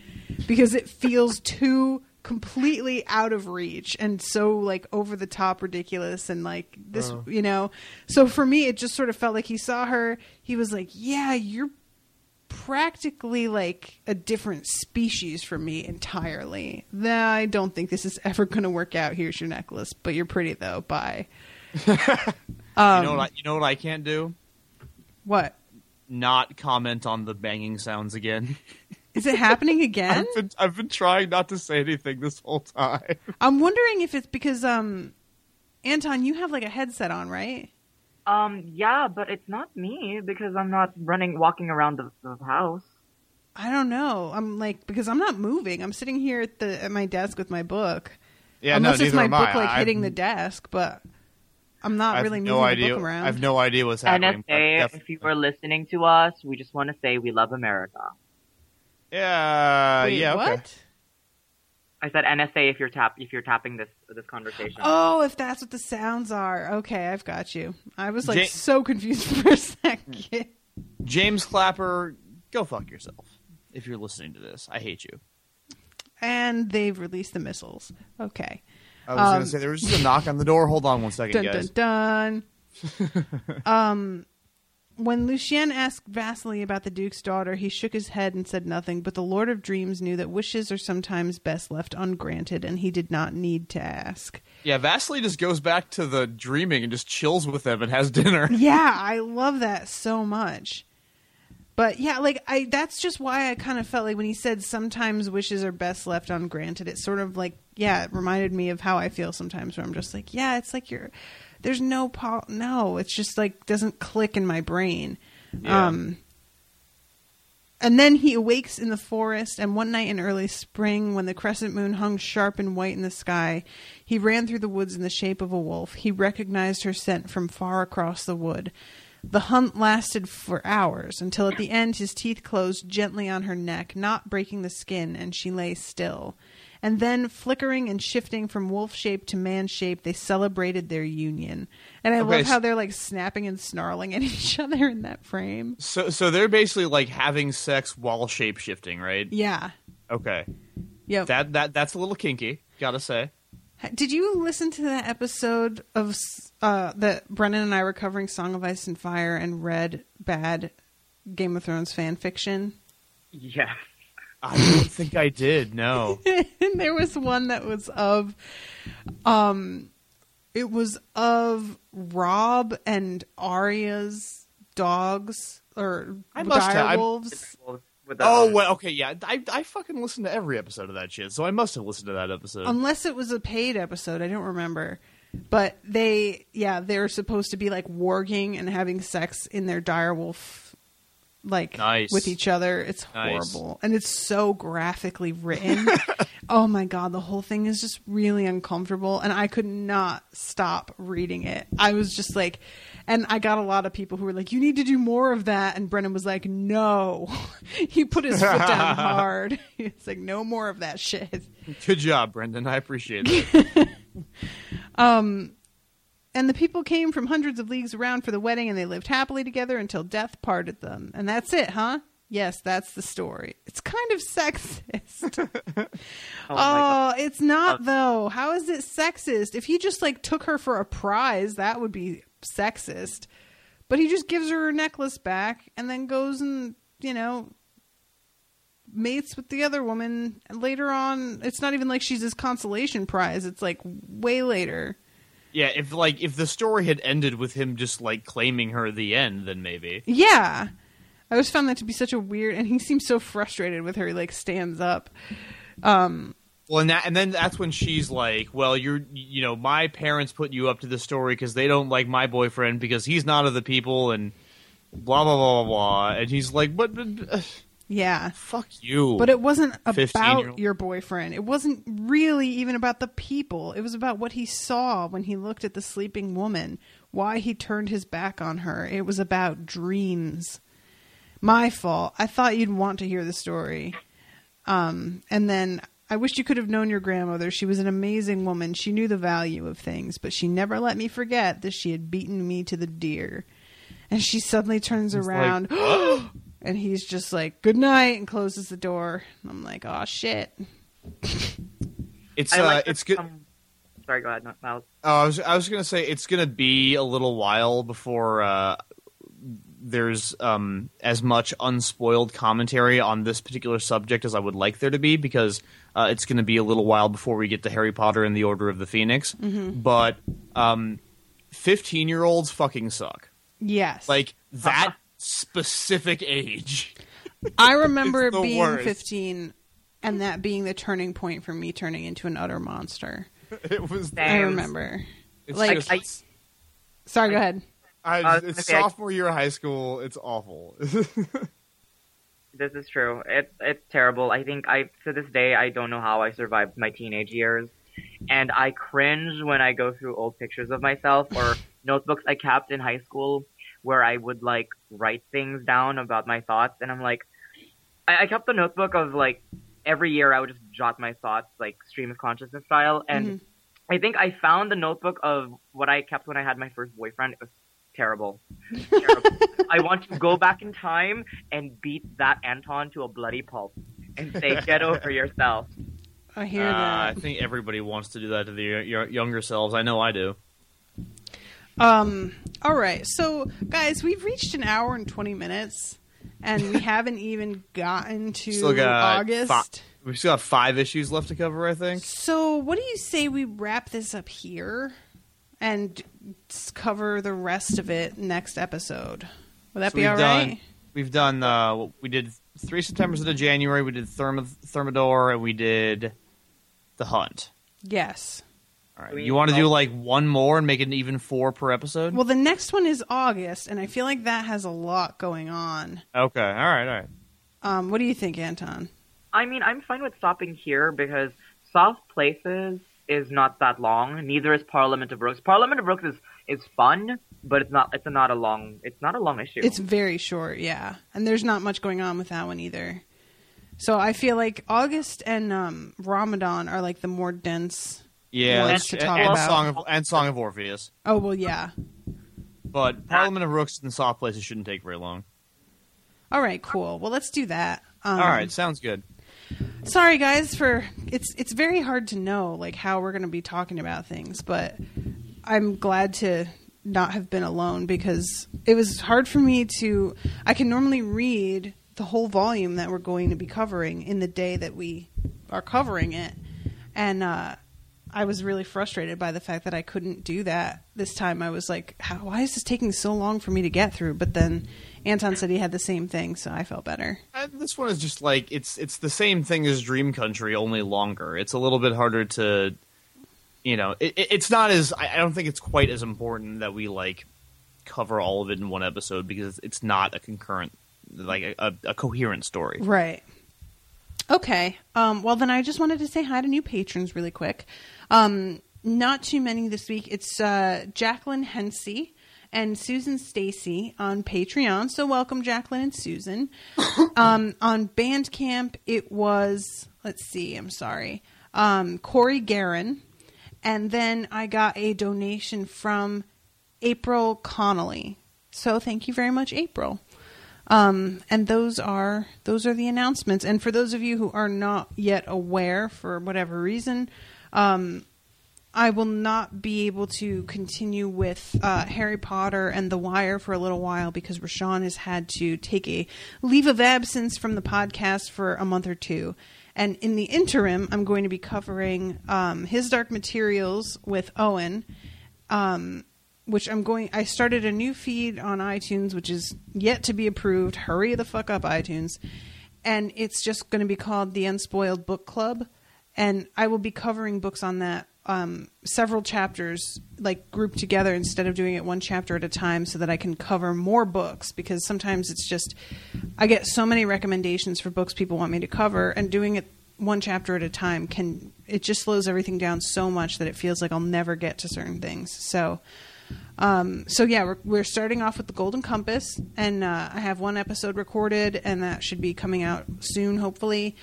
because it feels too completely out of reach and so like over the top ridiculous and like this Oh. you know so for me it just sort of felt like he saw her he was like yeah you're practically like a different species from me entirely. Nah, I don't think this is ever going to work out. Here's your necklace, but you're pretty though. Bye. um, you know what? I, you know what I can't do? what Not comment on the banging sounds again. is it happening again? I've been, I've been trying not to say anything this whole time. I'm wondering if it's because um, Anton, you have like a headset on, right? Um, yeah, but it's not me because I'm not running, walking around the, the house. I don't know. I'm like because I'm not moving. I'm sitting here at the at my desk with my book. Yeah, Unless no, it's my am book I. like I've- hitting the desk, but I'm not I have really no moving idea. the book around. I have no idea what's happening. but NSA, def- if you are listening to us, we just want to say we love America. yeah, Wait, yeah. Okay. what? I said NSA if you're tap if you're tapping this this conversation. Oh, if that's what the sounds are. Okay, I've got you. I was like Ja- so confused for a second. James Clapper, go fuck yourself. If you're listening to this, I hate you. And they've released the missiles. Okay. I was Um, gonna say there was just a knock on the door. Hold on one second, Dun guys. dun dun. um, when Lucien asked Vasily about the Duke's daughter, he shook his head and said nothing. But the Lord of Dreams knew that wishes are sometimes best left ungranted, and he did not need to ask. Yeah, Vasily just goes back to the dreaming and just chills with them and has dinner. yeah, I love that so much. But yeah, like I that's just why I kind of felt like when he said sometimes wishes are best left ungranted, it sort of like yeah, it reminded me of how I feel sometimes where I'm just like, yeah, it's like you're there's no po- no, it's just like doesn't click in my brain. Yeah. Um and then he awakes in the forest, and one night in early spring, when the crescent moon hung sharp and white in the sky, he ran through the woods in the shape of a wolf. He recognized her scent from far across the wood. The hunt lasted for hours, until at the end his teeth closed gently on her neck, not breaking the skin, and she lay still. And then, flickering and shifting from wolf shape to man shape, they celebrated their union. And I Okay, love how they're like snapping and snarling at each other in that frame. So so they're basically like having sex while shape shifting, right? Yeah. Okay. Yep. That that that's a little kinky, gotta say. Did you listen to that episode of uh, that Brennan and I were covering Song of Ice and Fire and read bad Game of Thrones fan fiction? Yes. I don't think I did. No. and there was one that was of um it was of Robb and Arya's dogs or I must have- I- direwolves. With Oh well, okay, yeah. I I fucking listened to every episode of that shit, so I must have listened to that episode. Unless it was a paid episode, I don't remember. But they, yeah, they're supposed to be like warging and having sex in their direwolf, like Nice. with each other. It's Nice. horrible, and it's so graphically written. oh my god, the whole thing is just really uncomfortable, and I could not stop reading it. I was just like, and I got a lot of people who were like, "You need to do more of that," and Brennan was like, "No." he put his foot down hard. It's like, "No more of that shit." Good job, Brendan. I appreciate it. Um, and the people came from hundreds of leagues around for the wedding, and they lived happily together until death parted them. And that's it, huh? Yes, that's the story. It's kind of sexist. Oh, oh, it's not uh, though. How is it sexist? If he just like took her for a prize, that would be sexist. But he just gives her her necklace back and then goes and, you know, mates with the other woman. And later on, it's not even like she's his consolation prize. It's like way later. Yeah, if like if the story had ended with him just like claiming her the end, then maybe. Yeah. I always found that to be such a weird and he seems so frustrated with her, he like stands up. Um Well, and that, and then that's when she's like, "Well, you're, you know, my parents put you up to the story because they don't like my boyfriend because he's not of the people and blah blah blah blah blah." And he's like, "But, but uh, yeah. fuck you." But it wasn't about your boyfriend. It wasn't really even about the people. It was about what he saw when he looked at the sleeping woman, why he turned his back on her. It was about dreams. My fault. I thought you'd want to hear the story. Um, and then I wish you could have known your grandmother. She was an amazing woman. She knew the value of things, but she never let me forget that she had beaten me to the deer. And she suddenly turns It's like, around, and he's just like, "Good night," and closes the door. And I'm like, "Oh shit." it's I uh, like it's good. some- Sorry, go ahead, no, Miles. Oh, I was I was gonna say it's gonna be a little while before uh, there's um, as much unspoiled commentary on this particular subject as I would like there to be because uh, it's gonna be a little while before we get to Harry Potter and the Order of the Phoenix. Mhm. But um, fifteen year olds fucking suck. Yes. Like that specific age. I remember It's being worst. 15 and that being the turning point for me turning into an utter monster. It was. That I remember. It's like, just- I, sorry, go ahead. I, I it's gonna I- sophomore year of high school. It's awful. This is true. It's it's terrible. I think I to this day I don't know how I survived my teenage years, and I cringe when I go through old pictures of myself or notebooks I kept in high school where I would like write things down about my thoughts, and I'm like, I, I kept a notebook of like every year I would just jot my thoughts like stream of consciousness style, and Mhm. I think I found the notebook of what I kept when I had my first boyfriend. It was terrible. terrible. I want to go back in time and beat that Anton to a bloody pulp and say, "Get over yourself." I hear Uh, that. I think everybody wants to do that to their y- younger selves. I know I do. Um. All right. So, guys, we've reached an hour and twenty minutes, and we haven't even gotten to Still got August. fi- we've still got five issues left to cover. I think. So, what do you say we wrap this up here and cover the rest of it next episode? Would that So be all done, right? We've done. Uh, we did three September's into January. We did Therm- Thermidor, and we did the Hunt. Yes. All right. You want to do like one more and make it an even four per episode? Well, the next one is August, and I feel like that has a lot going on. okay. All right. All right. Um, what do you think, Anton? I mean, I'm fine with stopping here because Soft Places is not that long. Neither is Parliament of Rooks. Parliament of Rooks is is fun, but it's not. It's not a long. It's not a long issue. It's very short, yeah, and there's not much going on with that one either. So I feel like August and um, Ramadan are like the more dense Yeah, ones and, to talk and about. Song of and Song of Orpheus. oh well, yeah. But Parliament of Rooks and Soft Places shouldn't take very long. All right, cool. Well, let's do that. Um, All right, sounds good. Sorry, guys, for it's it's very hard to know like how we're going to be talking about things, but I'm glad to not have been alone because it was hard for me to. I can normally read the whole volume that we're going to be covering in the day that we are covering it, and uh, I was really frustrated by the fact that I couldn't do that this time. I was like, how, "Why is this taking so long for me to get through?" But then Anton said he had the same thing, so I felt better. And this one is just like it's it's the same thing as Dream Country, only longer. It's a little bit harder to, you know, it, it- it's not as I don't think it's quite as important that we like cover all of it in one episode because it's not a concurrent, like a, a, a coherent story. Right. Okay. Um, well, then I just wanted to say hi to new patrons really quick. Um, not too many this week. It's uh, Jacqueline Hensey and Susan Stacy on Patreon. So welcome, Jacqueline and Susan. um, on Bandcamp, it was, let's see, I'm sorry, um, Corey Guerin. And then I got a donation from April Connolly. So thank you very much, April. Um, and those are those are the announcements. And for those of you who are not yet aware, for whatever reason, um, I will not be able to continue with uh, Harry Potter and The Wire for a little while because Rashawn has had to take a leave of absence from the podcast for a month or two. And in the interim, I'm going to be covering um, His Dark Materials with Owen. Um, which I'm going. I started a new feed on iTunes, which is yet to be approved. Hurry the fuck up, iTunes! And it's just going to be called the Unspoiled Book Club, and I will be covering books on that. Um, several chapters, like grouped together, instead of doing it one chapter at a time, so that I can cover more books. Because sometimes it's just I get so many recommendations for books people want me to cover, and doing it one chapter at a time can it just slows everything down so much that it feels like I'll never get to certain things. So. Um, so yeah, we're, we're starting off with the Golden Compass, and uh, I have one episode recorded, and that should be coming out soon, hopefully.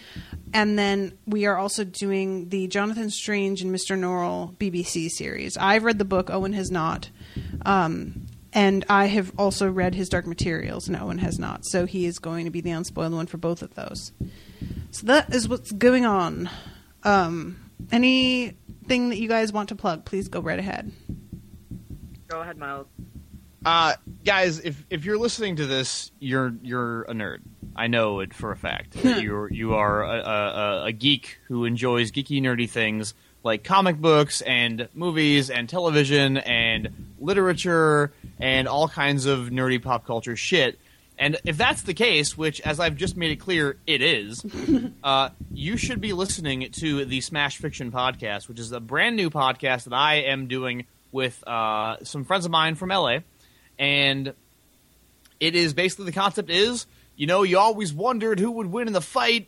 And then we are also doing the Jonathan Strange and Mr. Norrell BBC series. I've read the book, Owen has not, um, and I have also read his Dark Materials, and Owen has not. So he is going to be the unspoiled one for both of those. So that is what's going on. Um, anything that you guys want to plug, please go right ahead. Go ahead, Miles. Uh, guys, if if you're listening to this, you're you're a nerd. I know it for a fact. you're you are a, a, a geek who enjoys geeky, nerdy things like comic books and movies and television and literature and all kinds of nerdy pop culture shit. And if that's the case, which, as I've just made it clear, it is, uh, you should be listening to the Smash Fiction podcast, which is a brand new podcast that I am doing with uh, some friends of mine from LA. And it is basically the concept is, you know, you always wondered who would win in the fight,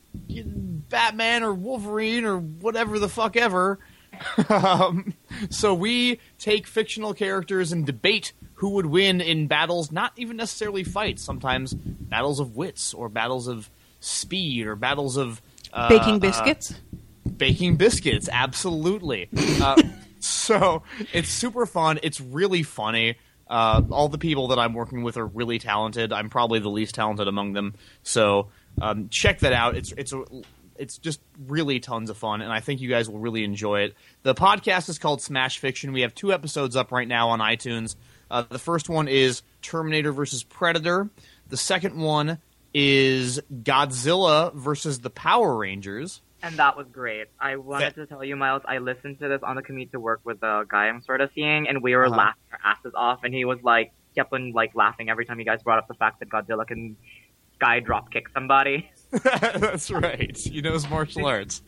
Batman or Wolverine or whatever the fuck ever. um, so we take fictional characters and debate who would win in battles, not even necessarily fights. Sometimes battles of wits or battles of speed or battles of uh, Baking uh, biscuits. baking biscuits, absolutely. uh, so it's super fun. It's really funny. Uh, all the people that I'm working with are really talented. I'm probably the least talented among them. So um, check that out. It's it's a, it's just really tons of fun, and I think you guys will really enjoy it. The podcast is called Smash Fiction. We have two episodes up right now on iTunes. Uh, the first one is Terminator versus Predator. The second one is Godzilla versus the Power Rangers. And that was great. I wanted to tell you, Miles, I listened to this on the commute to work with the guy I'm sort of seeing, and we were Uh-huh. laughing our asses off, and he was like, kept on like laughing every time you guys brought up the fact that Godzilla can sky drop kick somebody. That's right. He knows martial arts.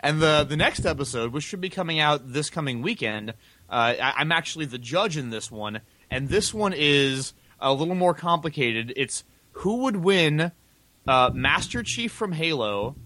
and the the next episode, which should be coming out this coming weekend, uh, I, I'm actually the judge in this one, and this one is a little more complicated. It's who would win, uh, Master Chief from Halo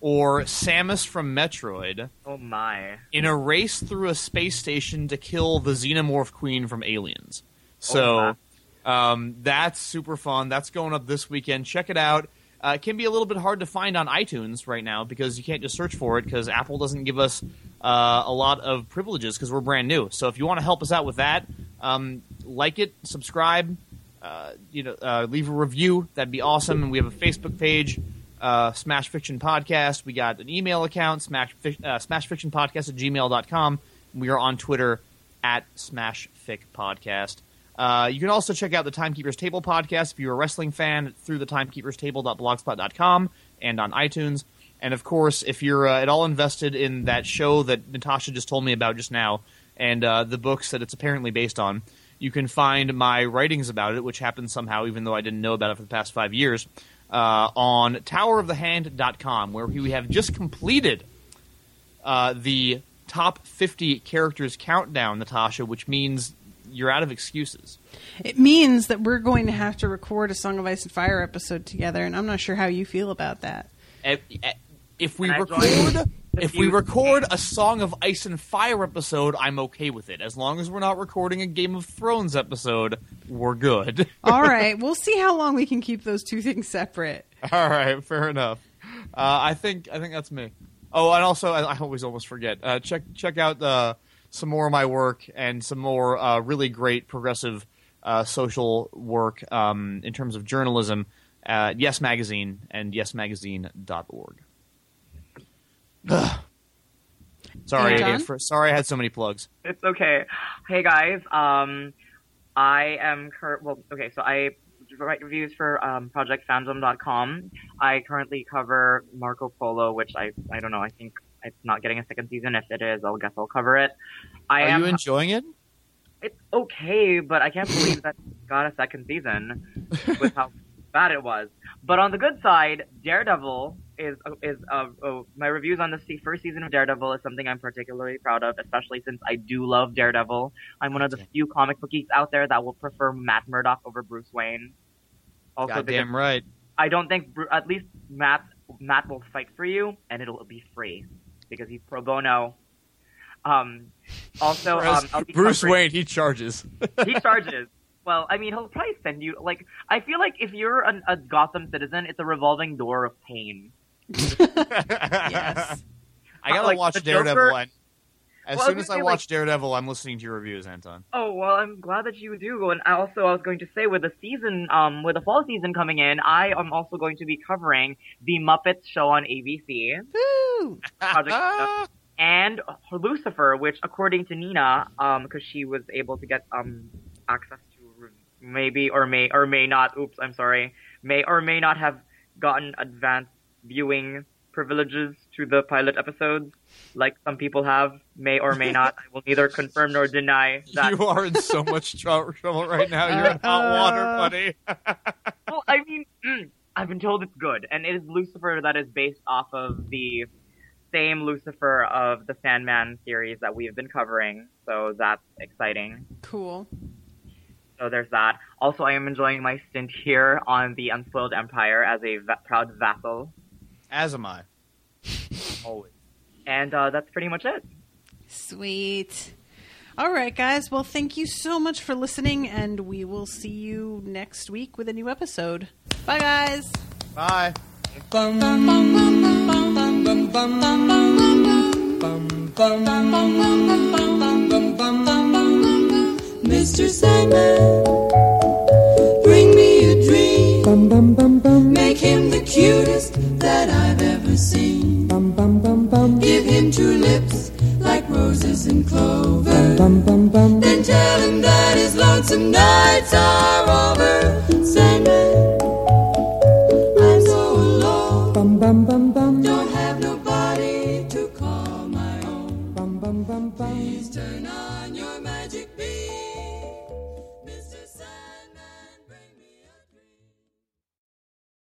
or Samus from Metroid Oh my. in a race through a space station to kill the Xenomorph Queen from Aliens. Oh, So um, that's super fun. That's going up this weekend. Check it out. uh, it can be a little bit hard to find on iTunes right now because you can't just search for it because Apple doesn't give us uh, a lot of privileges because we're brand new. So if you want to help us out with that, um, like it, subscribe, uh, you know, uh, leave a review. That'd be awesome. And we have a Facebook page, uh, Smash Fiction Podcast. We got an email account, Smash, uh, Fiction Podcast at gmail.com. We are on Twitter at Smash Fic Podcast. Uh, you can also check out the Timekeepers Table podcast if you're a wrestling fan through the Timekeeper's timekeeperstable.blogspot.com and on iTunes. And of course, if you're uh, at all invested in that show that Natasha just told me about just now and uh, the books that it's apparently based on, you can find my writings about it, which happened somehow, even though I didn't know about it for the past five years, uh, on towerofthehand.com, where we have just completed uh, the top 50 characters countdown, Natasha, which means you're out of excuses. It means that we're going to have to record a Song of Ice and Fire episode together, and I'm not sure how you feel about that. If, if we record, if we record a Song of Ice and Fire episode, I'm okay with it. As long as we're not recording a Game of Thrones episode, we're good. All right, we'll see how long we can keep those two things separate. All right, fair enough. Uh, I think I think that's me. Oh, and also I, I always almost forget. Uh, check check out uh, some more of my work and some more uh, really great progressive uh, social work um, in terms of journalism at Yes Magazine and YesMagazine.org. sorry, Hey, John? for, sorry I had so many plugs. It's okay. Hey guys, um, I am cur- well. Okay, so I write reviews for um, ProjectFandom.com. I currently cover Marco Polo, which I I don't know. I think it's not getting a second season. If it is, I'll guess I'll cover it. I Are am. you enjoying it? it's okay, but I can't believe that it got a second season with how bad it was. But on the good side, Daredevil is is uh, uh, my reviews on the first season of Daredevil is something I'm particularly proud of, especially since I do love Daredevil. I'm one of the few comic book geeks out there that will prefer Matt Murdock over Bruce Wayne. Also, because right. I don't think at least Matt Matt will fight for you, and it'll be free because he's pro bono. Um, also, um, Bruce covering- Wayne, he charges. he charges. Well, I mean, he'll probably send you like. I feel like if you're an, a Gotham citizen, it's a revolving door of pain. Yes. I gotta Like, watch Daredevil. Joker- And as Well, soon was as I gonna say, watch Daredevil, I'm listening to your reviews, Anton. Oh well, I'm glad that you do. And also, I was going to say, with the season, um, with the fall season coming in, I am also going to be covering the Muppets show on ABC. Woo! Project and Lucifer, which, according to Nina, um, because she was able to get um access to maybe or may or may not. Oops, I'm sorry. May or may not have gotten advanced viewing privileges to the pilot episodes, like some people have. May or may not. I will neither confirm nor deny that. You are in so much trouble right now. You're in hot water, Uh, buddy. well, I mean, mm, I've been told it's good, and it is Lucifer that is based off of the same Lucifer of the Sandman series that we've been covering. So that's exciting. Cool. So there's that. Also, I am enjoying my stint here on the Unspoiled Empire as a va- proud vassal, As am I. always. And uh, that's pretty much it. Sweet. All right, guys. Well, thank you so much for listening, and we will see you next week with a new episode. Bye, guys. Bye. Mr. Sandman, bring me a dream. Make him the cutest that I've ever seen. Give him two lips like roses and clover. Then tell him that his lonesome nights are over. Sandman,